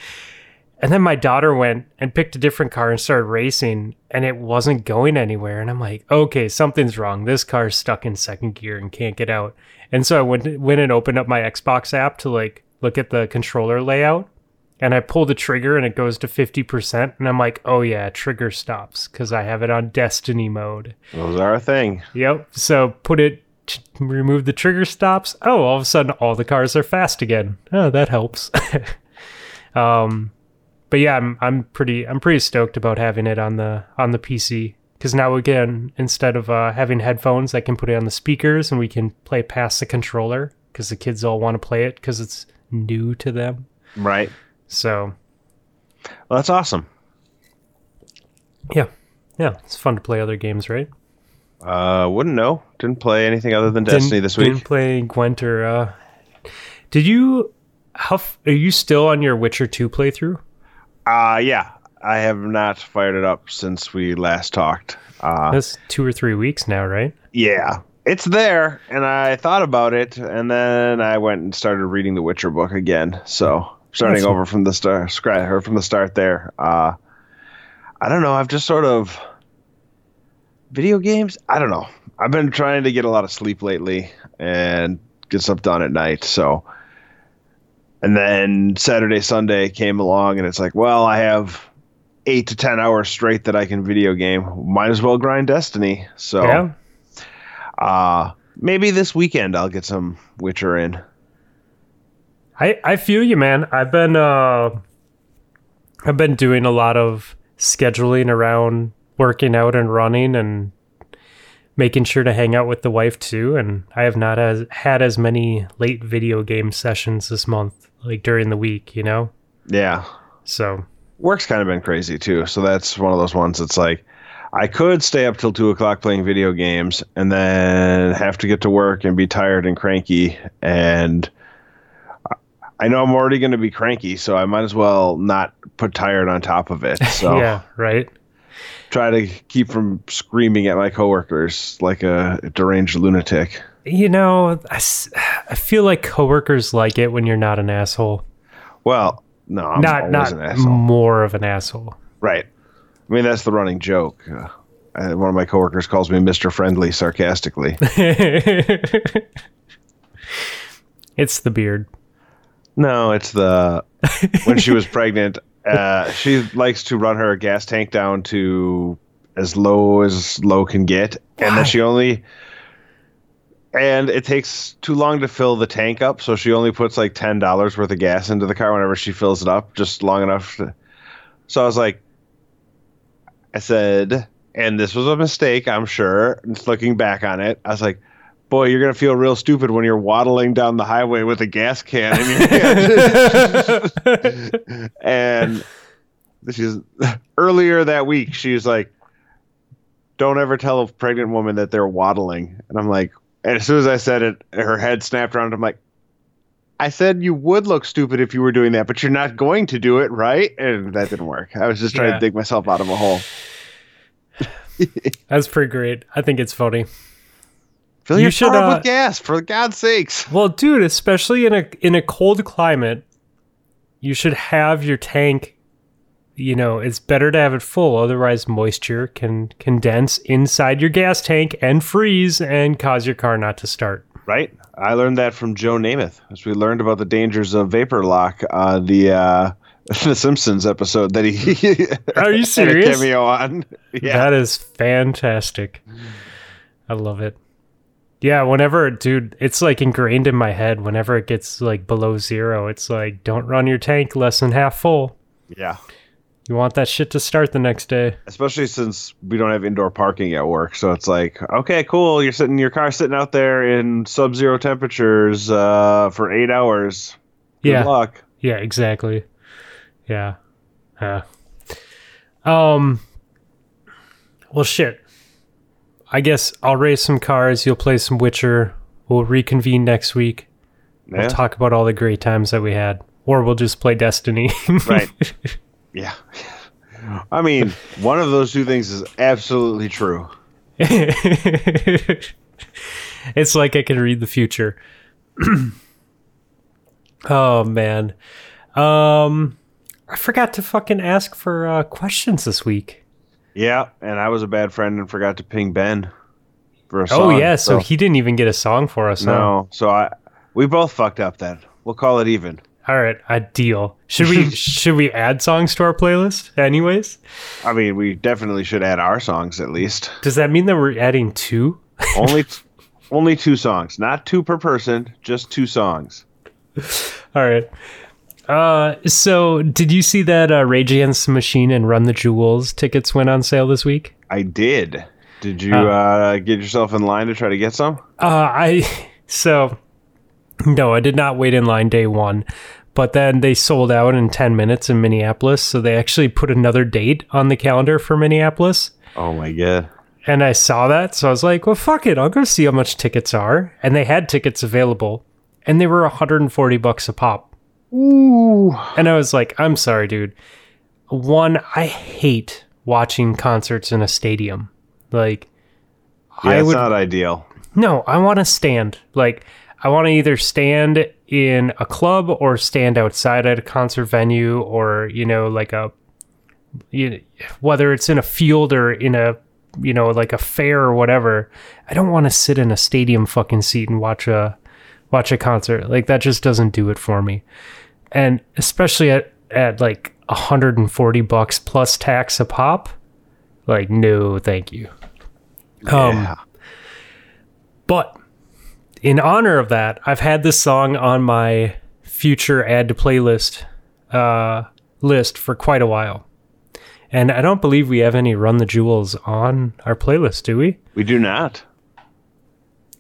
And then my daughter went and picked a different car and started racing, and it wasn't going anywhere. And I'm like, okay, something's wrong. This car's stuck in second gear and can't get out. And so I went went and opened up my Xbox app to like look at the controller layout, and I pull the trigger and it goes to 50%. And I'm like, oh yeah, trigger stops because I have it on Destiny mode. Those are a thing. Yep. So put it, t- remove the trigger stops. Oh, all of a sudden, all the cars are fast again. Oh, that helps. um, but yeah, I'm I'm pretty I'm pretty stoked about having it on the on the PC because now again, instead of uh, having headphones, I can put it on the speakers and we can play past the controller because the kids all want to play it because it's new to them. Right. So Well, that's awesome. yeah, yeah, it's fun to play other games, right? Uh, wouldn't know. Didn't play anything other than Destiny didn't, this week. Didn't play Gwent or uh, did you? How f- are you still on your Witcher two playthrough? Uh, yeah. I have not fired it up since we last talked. Uh, That's two or three weeks now, right? yeah, it's there, and I thought about it, and then I went and started reading the Witcher book again. So starting That's- over from the start, scratch or from the start there. Uh, I don't know. I've just sort of video games. I don't know. I've been trying to get a lot of sleep lately and get stuff done at night. So, and then Saturday, Sunday came along, and it's like, well, I have eight to ten hours straight that I can video game. Might as well grind Destiny. So, Yeah. uh, maybe this weekend I'll get some Witcher in. I, I feel you, man. I've been uh, I've been doing a lot of scheduling around working out and running and making sure to hang out with the wife too. And I have not as had as many late video game sessions this month, like during the week, you know. Yeah, So work's kind of been crazy too. So that's one of those ones. It's like I could stay up till two o'clock playing video games and then have to get to work and be tired and cranky. And I know I'm already going to be cranky, so I might as well not put tired on top of it. So yeah, right. try to keep from screaming at my coworkers like a deranged lunatic. You know, I feel like coworkers like it when you're not an asshole. Well, no, I'm not not more of an asshole. Right. I mean, that's the running joke. Uh, one of my coworkers calls me Mr. Friendly sarcastically. it's the beard. no, it's the when she was pregnant, uh, she likes to run her gas tank down to as low as low can get, and Why? then she only and it takes too long to fill the tank up, so she only puts like ten dollars worth of gas into the car whenever she fills it up, just long enough. To, so I was like, I said, and this was a mistake, I'm sure. Just looking back on it, I was like, boy, you're gonna feel real stupid when you're waddling down the highway with a gas can in your hand. and she's earlier that week, she's like, "Don't ever tell a pregnant woman that they're waddling." And I'm like, and as soon as I said it, her head snapped around. I'm like. I said you would look stupid if you were doing that, but you're not going to do it, right? And that didn't work. I was just trying Yeah. to dig myself out of a hole. That's pretty great. I think it's funny. Fill You your should, car up uh, with gas, for God's sakes. Well, dude, especially in a in a cold climate, you should have your tank. You know, it's better to have it full. Otherwise, moisture can condense inside your gas tank and freeze and cause your car not to start. Right? I learned that from Joe Namath as we learned about the dangers of vapor lock on the uh, the Simpsons episode that he Are you serious? cameo on. Yeah. That is fantastic. I love it. Yeah, whenever, dude, it's like ingrained in my head. Whenever it gets like below zero, it's like, don't run your tank less than half full. yeah. You want that shit to start the next day. Especially since we don't have indoor parking at work, so it's like, okay, cool. You're sitting your car sitting out there in sub-zero temperatures uh, for eight hours. Good yeah. luck. Yeah, exactly. Yeah. Uh, um. Well, shit. I guess I'll race some cars. You'll play some Witcher. We'll reconvene next week. Yeah. We'll talk about all the great times that we had, or we'll just play Destiny. Right. Yeah. I mean, one of those two things is absolutely true. it's like I can read the future. oh man. Um I forgot to fucking ask for uh, questions this week. Yeah, and I was a bad friend and forgot to ping Ben for a song. Oh yeah, so, he didn't even get a song for us. huh? no, so I we both fucked up then. We'll call it even. All right, a deal. Should we should we add songs to our playlist anyways? I mean, we definitely should add our songs at least. Does that mean that we're adding two? Only only two songs, not two per person, just two songs. All right. Uh, so did you see that uh, Rage Against the Machine and Run the Jewels tickets went on sale this week? I did. Did you Oh. uh, get yourself in line to try to get some? Uh, I so no, I did not wait in line day one, but then they sold out in ten minutes in Minneapolis, so they actually put another date on the calendar for Minneapolis. Oh my god. And I saw that, so I was like, well, fuck it, I'll go see how much tickets are. And they had tickets available, and they were 140 bucks a pop. Ooh. And I was like, I'm sorry, dude. one, I hate watching concerts in a stadium. Like, Yeah, I it's would not ideal. no, I want to stand. Like, I want to either stand in a club or stand outside at a concert venue or, you know, like a, you, know, whether it's in a field or in a, you know, like a fair or whatever. I don't want to sit in a stadium fucking seat and watch a, watch a concert. Like, that just doesn't do it for me. And especially at, at like 140 bucks plus tax a pop. Like, no, thank you. Um, yeah. But in honor of that, I've had this song on my future add to playlist uh, list for quite a while. And I don't believe we have any Run the Jewels on our playlist, do we? We do not.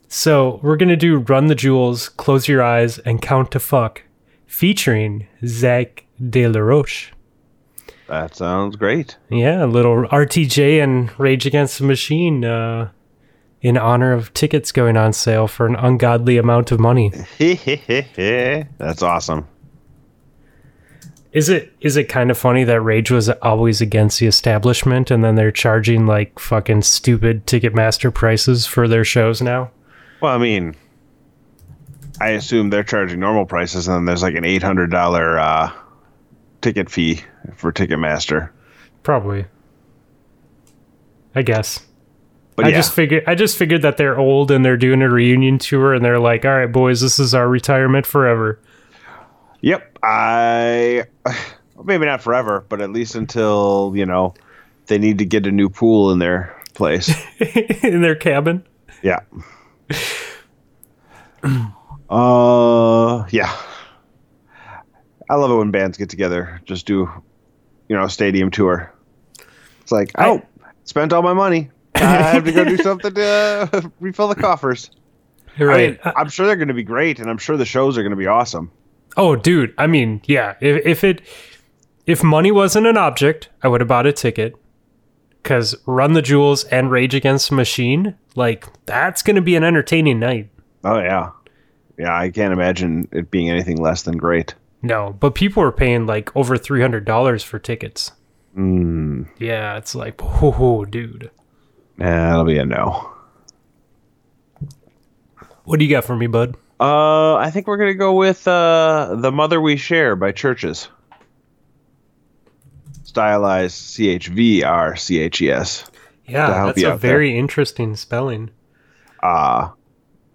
So we're going to do Run the Jewels, Close Your Eyes, and Count to Fuck, featuring Zack de la Rocha. That sounds great. Yeah, a little RTJ and Rage Against the Machine uh, in honor of tickets going on sale for an ungodly amount of money. That's awesome. Is it is it kind of funny that Rage was always against the establishment and then they're charging like fucking stupid Ticketmaster prices for their shows now? Well, I mean, I assume they're charging normal prices, and then there's like an eight hundred dollar uh, ticket fee for Ticketmaster. Probably. I guess. But I yeah, just figured I just figured that they're old and they're doing a reunion tour and they're like, "All right, boys, this is our retirement forever." yep. I maybe not forever, but at least until you know they need to get a new pool in their place. in their cabin. yeah. Uh, yeah. I love it when bands get together, just do, you know, a stadium tour. It's like, I- oh, spent all my money. I have to go do something to uh, refill the coffers. I right. mean, I'm sure they're going to be great, and I'm sure the shows are going to be awesome. Oh, dude. I mean, yeah. If, if it, if money wasn't an object, I would have bought a ticket. Cause Run the Jewels and Rage Against the Machine, like that's gonna be an entertaining night. Oh yeah, yeah. I can't imagine it being anything less than great. No, but people are paying like over three hundred dollars for tickets. Mm, Yeah, it's like, oh, dude. Yeah, that'll be a no. What do you got for me, bud? Uh, I think we're gonna go with uh, "The Mother We Share" by CHVRCHES. Stylized C H V R C H E S. Yeah, that's a out there. very interesting spelling. Uh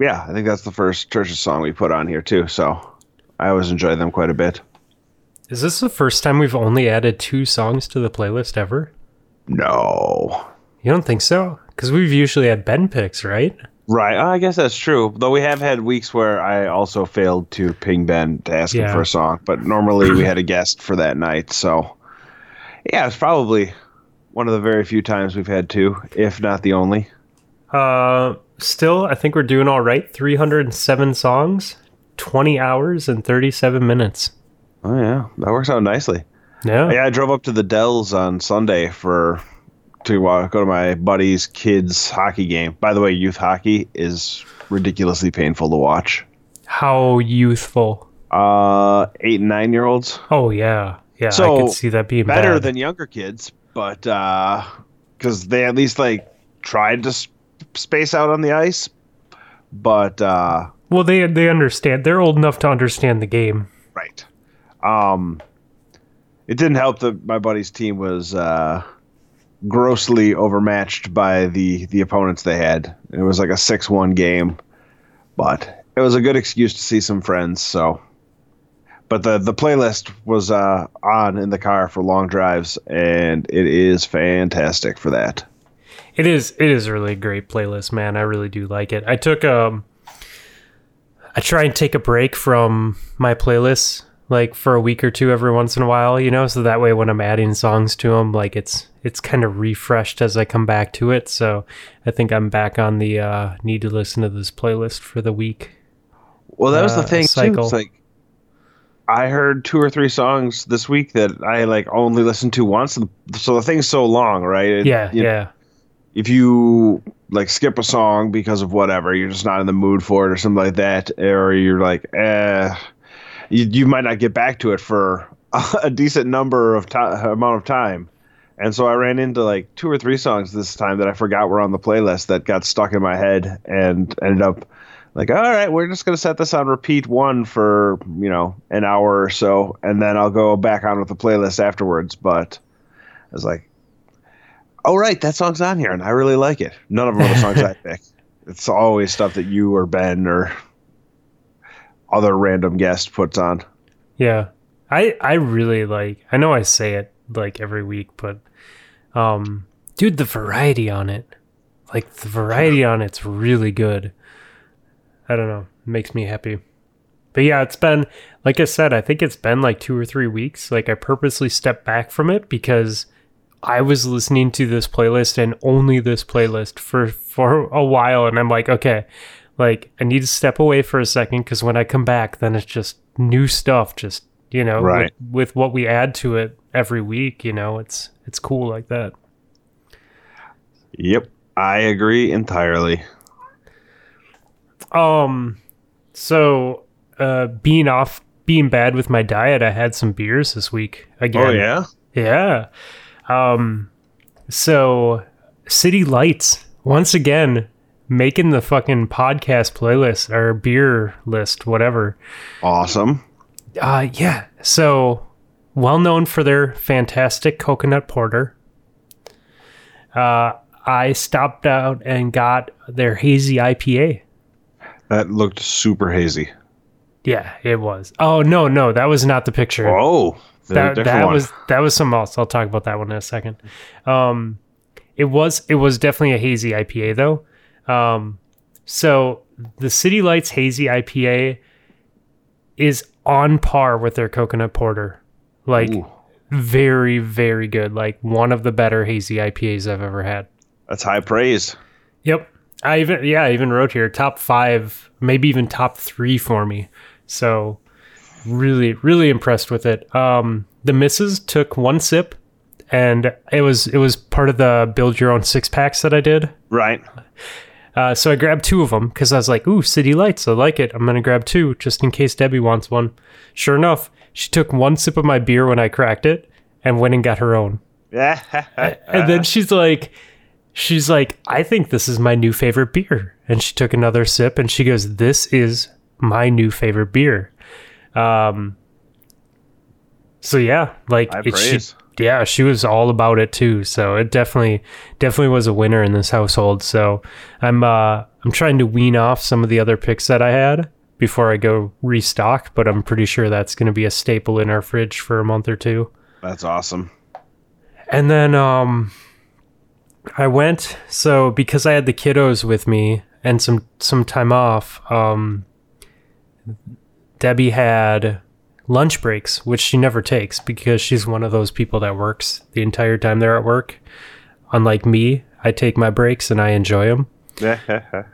yeah, I think that's the first CHVRCHES song we put on here too. So I always enjoy them quite a bit. Is this the first time we've only added two songs to the playlist ever? No, You don't think so? Because we've usually had Ben picks, right? right? I guess that's true. Though we have had weeks where I also failed to ping Ben to ask him for a song, but normally we had a guest for that night. So yeah, it's probably one of the very few times we've had two, if not the only. Uh, still, I think we're doing all right. 307 songs, 20 hours, and 37 minutes. Oh yeah, that works out nicely. Yeah. Yeah, I drove up to the Dells on Sunday for to uh, go to my buddy's kids hockey game. By the way, youth hockey is ridiculously painful to watch. How youthful. Uh, eight and nine year olds Oh, yeah. Yeah, So I could see that being better bad. than younger kids, but because they at least like tried to s- space out on the ice. But uh, well, they they understand. They're old enough to understand the game. Right. Um, it didn't help that my buddy's team was uh, grossly overmatched by the the opponents they had. It was like a six-one game, but it was a good excuse to see some friends. So, but the the playlist was uh, on in the car for long drives, and it is fantastic for that. It is it is really a great playlist, man. I really do like it. I took um I try and take a break from my playlists like for a week or two every once in a while, you know, so that way when I'm adding songs to them, like it's it's kind of refreshed as I come back to it. So I think I'm back on the uh need to listen to this playlist for the week. Well, that was the uh, thing too. cycle. It's like I heard two or three songs this week that I like only listened to once. So the thing's so long, right? It- Yeah, yeah. If you like skip a song because of whatever, you're just not in the mood for it or something like that, or you're like, eh, you, you might not get back to it for a decent number of time amount of time. And so I ran into like two or three songs this time that I forgot were on the playlist that got stuck in my head and ended up like, all right, we're just gonna set this on repeat one for you know an hour or so, and then I'll go back on with the playlist afterwards. But I was like, oh right, that song's on here, and I really like it. None of them are the songs I pick. It's always stuff that you or Ben or other random guest puts on. Yeah. I I really like I know I say it like every week, but um dude, the variety on it. Like the variety on it's really good. I don't know. It makes me happy. But yeah, it's been like I said, I think it's been like 2 or 3 weeks. Like I purposely stepped back from it because I was listening to this playlist and only this playlist for for a while and I'm like, okay, like I need to step away for a second cuz when I come back then it's just new stuff just, you know, Right. with, with what we add to it every week, you know, it's it's cool like that. Yep, I agree entirely. Um so uh being off being bad with my diet, I had some beers this week again. Oh yeah, Yeah. Um so City Lights once again making the fucking podcast playlist or beer list whatever. awesome. Uh yeah. So well known for their fantastic coconut porter. Uh I stopped out and got their hazy IPA. That looked super hazy. Yeah, it was. Oh no, no, that was not the picture. Oh, that that one. was that was something else. I'll talk about that one in a second. Um, it was it was definitely a hazy IPA though. Um, so the City Lights hazy IPA is on par with their coconut porter. Like Ooh, very very good. Like one of the better hazy IPAs I've ever had. that's high praise. Yep. I even yeah, I even wrote here top five, maybe even top three for me. So really, really impressed with it. Um the missus took one sip and it was it was part of the build your own six packs that I did. Right. Uh, so I grabbed two of them because I was like, "Ooh, City Lights, I like it. I'm gonna grab two just in case Debbie wants one." Sure enough, she took one sip of my beer when I cracked it and went and got her own. Yeah. And then she's like, she's like, I think this is my new favorite beer. And she took another sip and she goes, This is my new favorite beer. Um, so yeah, like it, she. Yeah, she was all about it too. So it definitely, definitely was a winner in this household. So I'm, uh, I'm trying to wean off some of the other picks that I had before I go restock, but I'm pretty sure that's going to be a staple in our fridge for a month or two. That's awesome. And then um I went so because I had the kiddos with me and some some time off, um Debbie had lunch breaks, which she never takes because she's one of those people that works the entire time they're at work. Unlike me, I take my breaks and I enjoy them.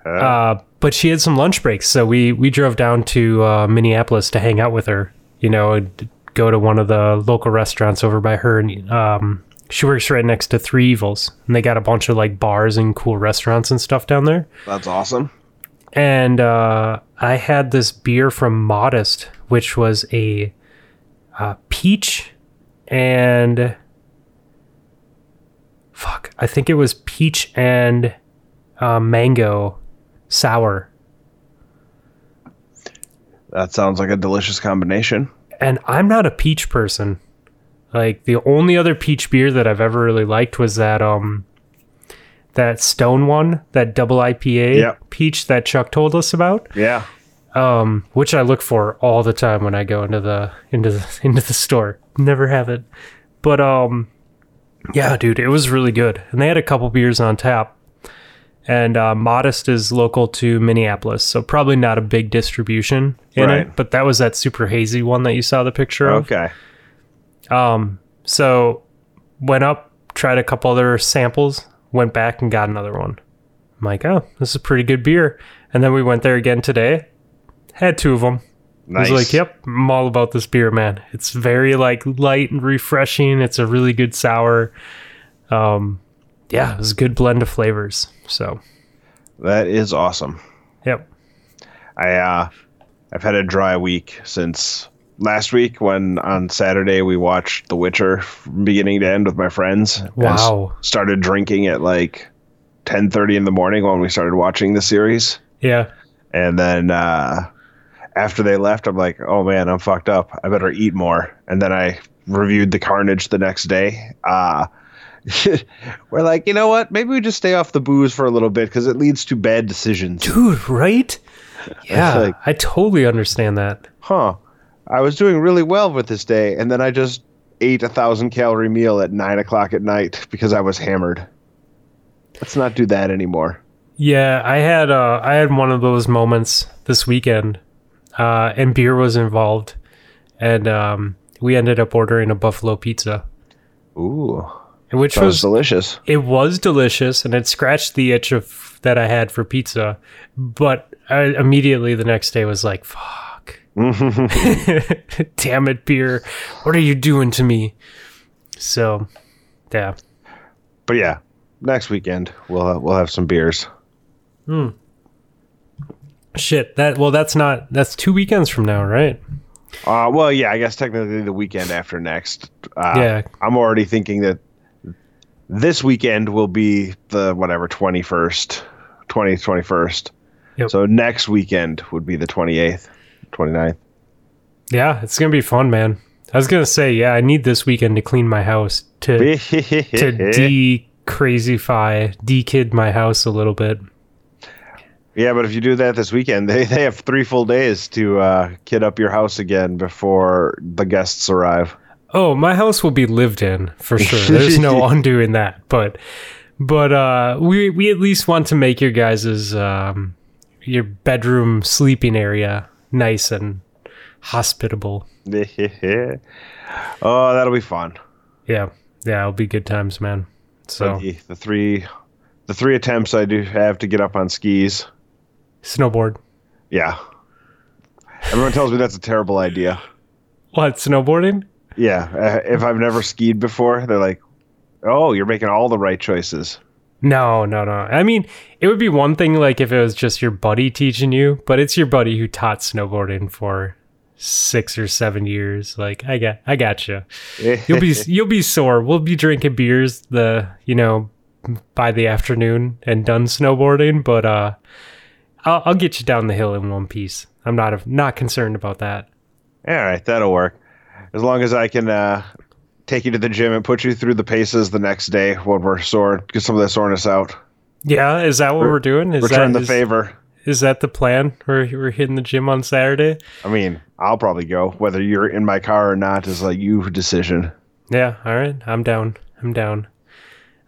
Uh, but she had some lunch breaks, so we we drove down to uh, Minneapolis to hang out with her. You know, go to one of the local restaurants over by her, and um, she works right next to Three Evils, and they got a bunch of like bars and cool restaurants and stuff down there. That's awesome. And uh, I had this beer from Modist, which was a uh, peach and fuck, I think it was peach and uh, mango sour. That sounds like a delicious combination. and I'm not a peach person. Like the only other peach beer that I've ever really liked was that um that Stone one, that double IPA Yep. peach that Chuck told us about, Yeah. Um which I look for all the time when I go into the into the into the store. Never have it. But um yeah, dude, it was really good. And they had a couple beers on tap. And uh, Modist is local to Minneapolis, so probably not a big distribution in Right. it. But that was that super hazy one that you saw the picture of. Okay. Um, so went up, tried a couple other samples, went back and got another one. I'm like, oh, this is pretty good beer. And then we went there again today. Had two of them. I was like, yep, I'm all about this beer, man. It's very like light and refreshing. It's a really good sour. Um, yeah, it was a good blend of flavors. So, That is awesome. yep. I uh I've had a dry week since last week when on Saturday we watched The Witcher from beginning to end with my friends. and Wow. started drinking at like 10:30 in the morning when we started watching the series. Yeah. And then uh, after they left, I'm like, oh man, I'm fucked up. I better eat more. And then I reviewed the Carnage the next day. Uh, we're like, you know what? Maybe we just stay off the booze for a little bit because it leads to bad decisions. Dude, right? Yeah. like- I totally understand that. Huh. I was doing really well with this day, and then I just ate a thousand calorie meal at nine o'clock at night because I was hammered. Let's not do that anymore. Yeah, I had uh I had one of those moments this weekend. Uh and beer was involved. And um we ended up ordering a buffalo pizza. Ooh, Which was was delicious. it was delicious and it scratched the itch of that I had for pizza. But I immediately the next day was like, fuck. Damn it, beer. What are you doing to me? So yeah. But yeah, next weekend we'll uh, we'll have some beers. Shit. That well that's not that's two weekends from now, right? Uh, well, yeah, I guess technically the weekend after next. Uh, Yeah. I'm already thinking that this weekend will be the whatever 21st, 20th, 21st. Yep. So next weekend would be the 28th, 29th. Yeah, it's gonna be fun, man. I was gonna say, yeah, I need this weekend to clean my house to to de crazyfy, de kid my house a little bit. Yeah, but if you do that this weekend, they, they have three full days to uh, kid up your house again before the guests arrive. Oh, my house will be lived in for sure. There's no undoing that. But but uh we we at least want to make your guys's um your bedroom sleeping area nice and hospitable. oh, that'll be fun. Yeah. Yeah, it'll be good times, man. So The, the three, the three attempts I do have to get up on skis. Snowboard. Yeah, everyone tells me that's a terrible idea. What, snowboarding? Yeah, uh, if I've never skied before, they're like, "Oh, you're making all the right choices." No, no, no. I mean, it would be one thing like if it was just your buddy teaching you, but it's your buddy who taught snowboarding for six or seven years. Like, I got, I got you. You'll be, you'll be sore. We'll be drinking beers the, you know, by the afternoon and done snowboarding, but uh, I'll, I'll get you down the hill in one piece. I'm not, not concerned about that. All right, that'll work. As long as I can uh, take you to the gym and put you through the paces the next day when we're sore, get some of that soreness out. Yeah, is that what we're doing? Is Return that, the is- favor. Is that the plan? We're we're hitting the gym on Saturday. I mean, I'll probably go. Whether you're in my car or not is like you decision. Yeah, all right. I'm down. I'm down.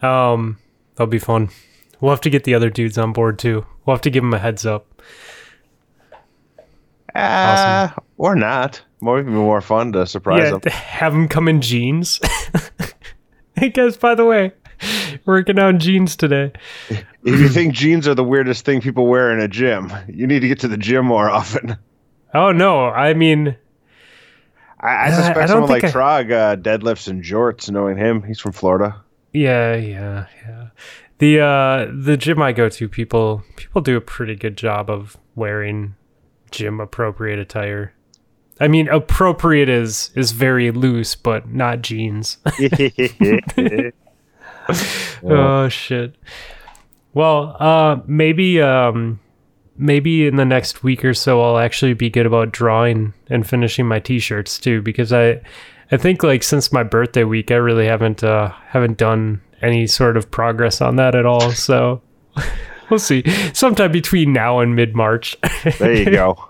Um, that'll be fun. We'll have to get the other dudes on board too. We'll have to give them a heads up. Ah, or not. More even more fun to surprise yeah, them. have them come in jeans. hey guys, by the way, working on jeans today. If you think jeans are the weirdest thing people wear in a gym, you need to get to the gym more often. Oh no, I mean, I, I suspect I don't someone like think I- Trog uh, deadlifts in jorts. Knowing him, he's from Florida. yeah, yeah, yeah. The uh the gym I go to, people people do a pretty good job of wearing gym appropriate attire. I mean, appropriate is is very loose, but not jeans. Oh shit. Well, uh maybe um maybe in the next week or so I'll actually be good about drawing and finishing my t-shirts too because I I think like since my birthday week I really haven't uh haven't done any sort of progress on that at all. So we'll see. Sometime between now and mid-March. there you go.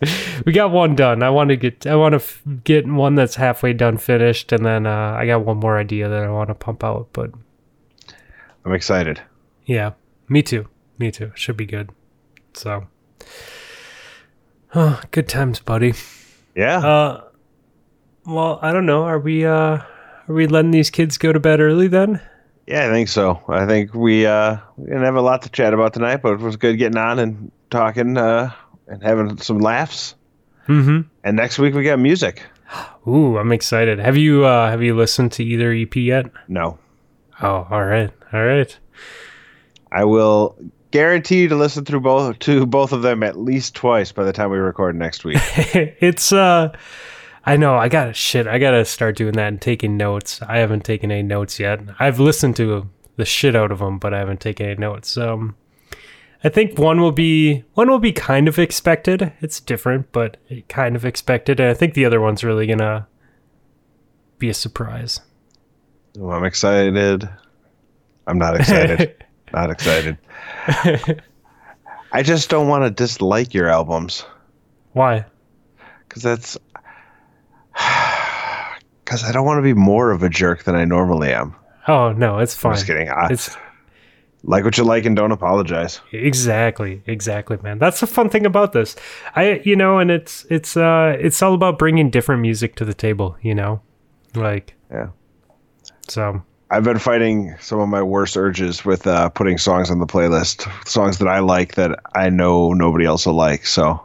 we got one done. I want to get I want to f- get one that's halfway done finished and then uh I got one more idea that I want to pump out, but I'm excited. Yeah, me too. Me too. Should be good. So, oh, good times, buddy. Yeah. Uh, well, I don't know. Are we uh, are we letting these kids go to bed early then? Yeah, I think so. I think we uh we didn't have a lot to chat about tonight, but it was good getting on and talking uh and having some laughs. Mm-hmm. And next week we got music. Ooh, I'm excited. Have you uh, have you listened to either EP yet? No. Oh, all right, all right. I will guarantee you to listen through both to both of them at least twice by the time we record next week. it's uh, I know. I got to shit. I got to start doing that and taking notes. I haven't taken any notes yet. I've listened to the shit out of them, but I haven't taken any notes. Um, I think one will be one will be kind of expected. It's different, but kind of expected. And I think the other one's really gonna be a surprise. Oh, I'm excited. I'm not excited. not excited. I just don't want to dislike your albums Why? because that's because I don't want to be more of a jerk than I normally am. Oh no, it's I'm fine. just kidding. I, It's like what you like and don't apologize. exactly, exactly, man. That's the fun thing about this. I, you know, and it's it's uh it's all about bringing different music to the table. You know, like Yeah. so. I've been fighting some of my worst urges with uh, putting songs on the playlist, songs that I like that I know nobody else will like. So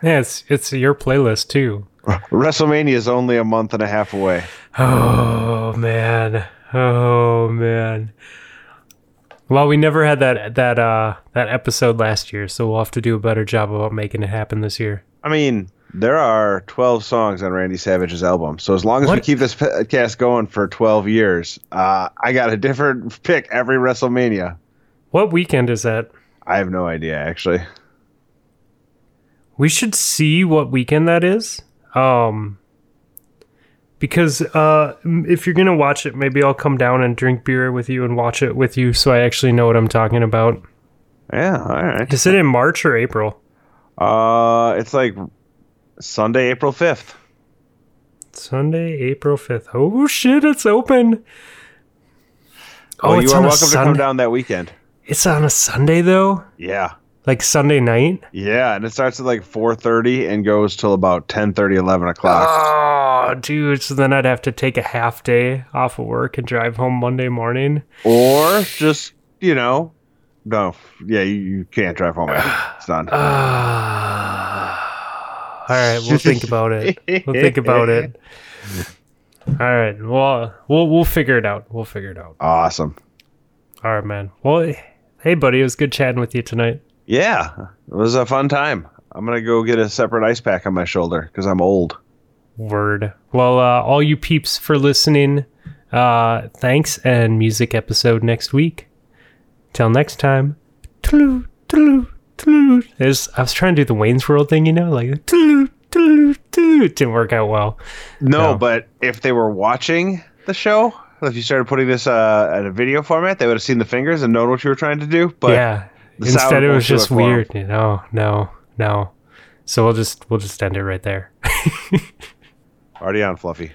Yeah, it's it's your playlist too. WrestleMania is only a month and a half away. Oh man. Oh man. Well, we never had that that uh that episode last year, so we'll have to do a better job about making it happen this year. I mean, there are 12 songs on Randy Savage's album. So as long as we keep this podcast going for 12 years, uh, I got a different pick every WrestleMania. What weekend is that? I have no idea, actually. We should see what weekend that is. Um because uh if you're going to watch it, maybe I'll come down and drink beer with you and watch it with you so I actually know what I'm talking about. Yeah, all right. Is it in March or April? Uh, it's like Sunday, April 5th. Sunday, April 5th. Oh shit, it's open. Oh, you it's are welcome to come down that weekend. It's on a Sunday though? Yeah. Like Sunday night? Yeah, and it starts at like 4:30 and goes till about 10:30, 11 o'clock. Oh, dude. So then I'd have to take a half day off of work and drive home Monday morning. or just, you know, no, yeah, you, you can't drive home. It's done. Ah. all right, we'll think about it. We'll think about it. All right. Well, we'll we'll figure it out. We'll figure it out. awesome. All right, man. Well, hey, buddy. It was good chatting with you tonight. Yeah, it was a fun time. I'm gonna go get a separate ice pack on my shoulder because I'm old. Word. Well, uh, all you peeps for listening, uh, thanks, and music episode next week. Till next time. Toodaloo, toodaloo, toodaloo. There's- I was trying to do the Wayne's World thing, you know, like toodaloo, toodaloo, toodaloo. It didn't work out well. No, No. but if they were watching the show, if you started putting this uh, at a video format, they would have seen the fingers and known what you were trying to do. But yeah. The Instead, it was just weird. You know, no, no. So we'll just we'll just end it right there. already on Fluffy.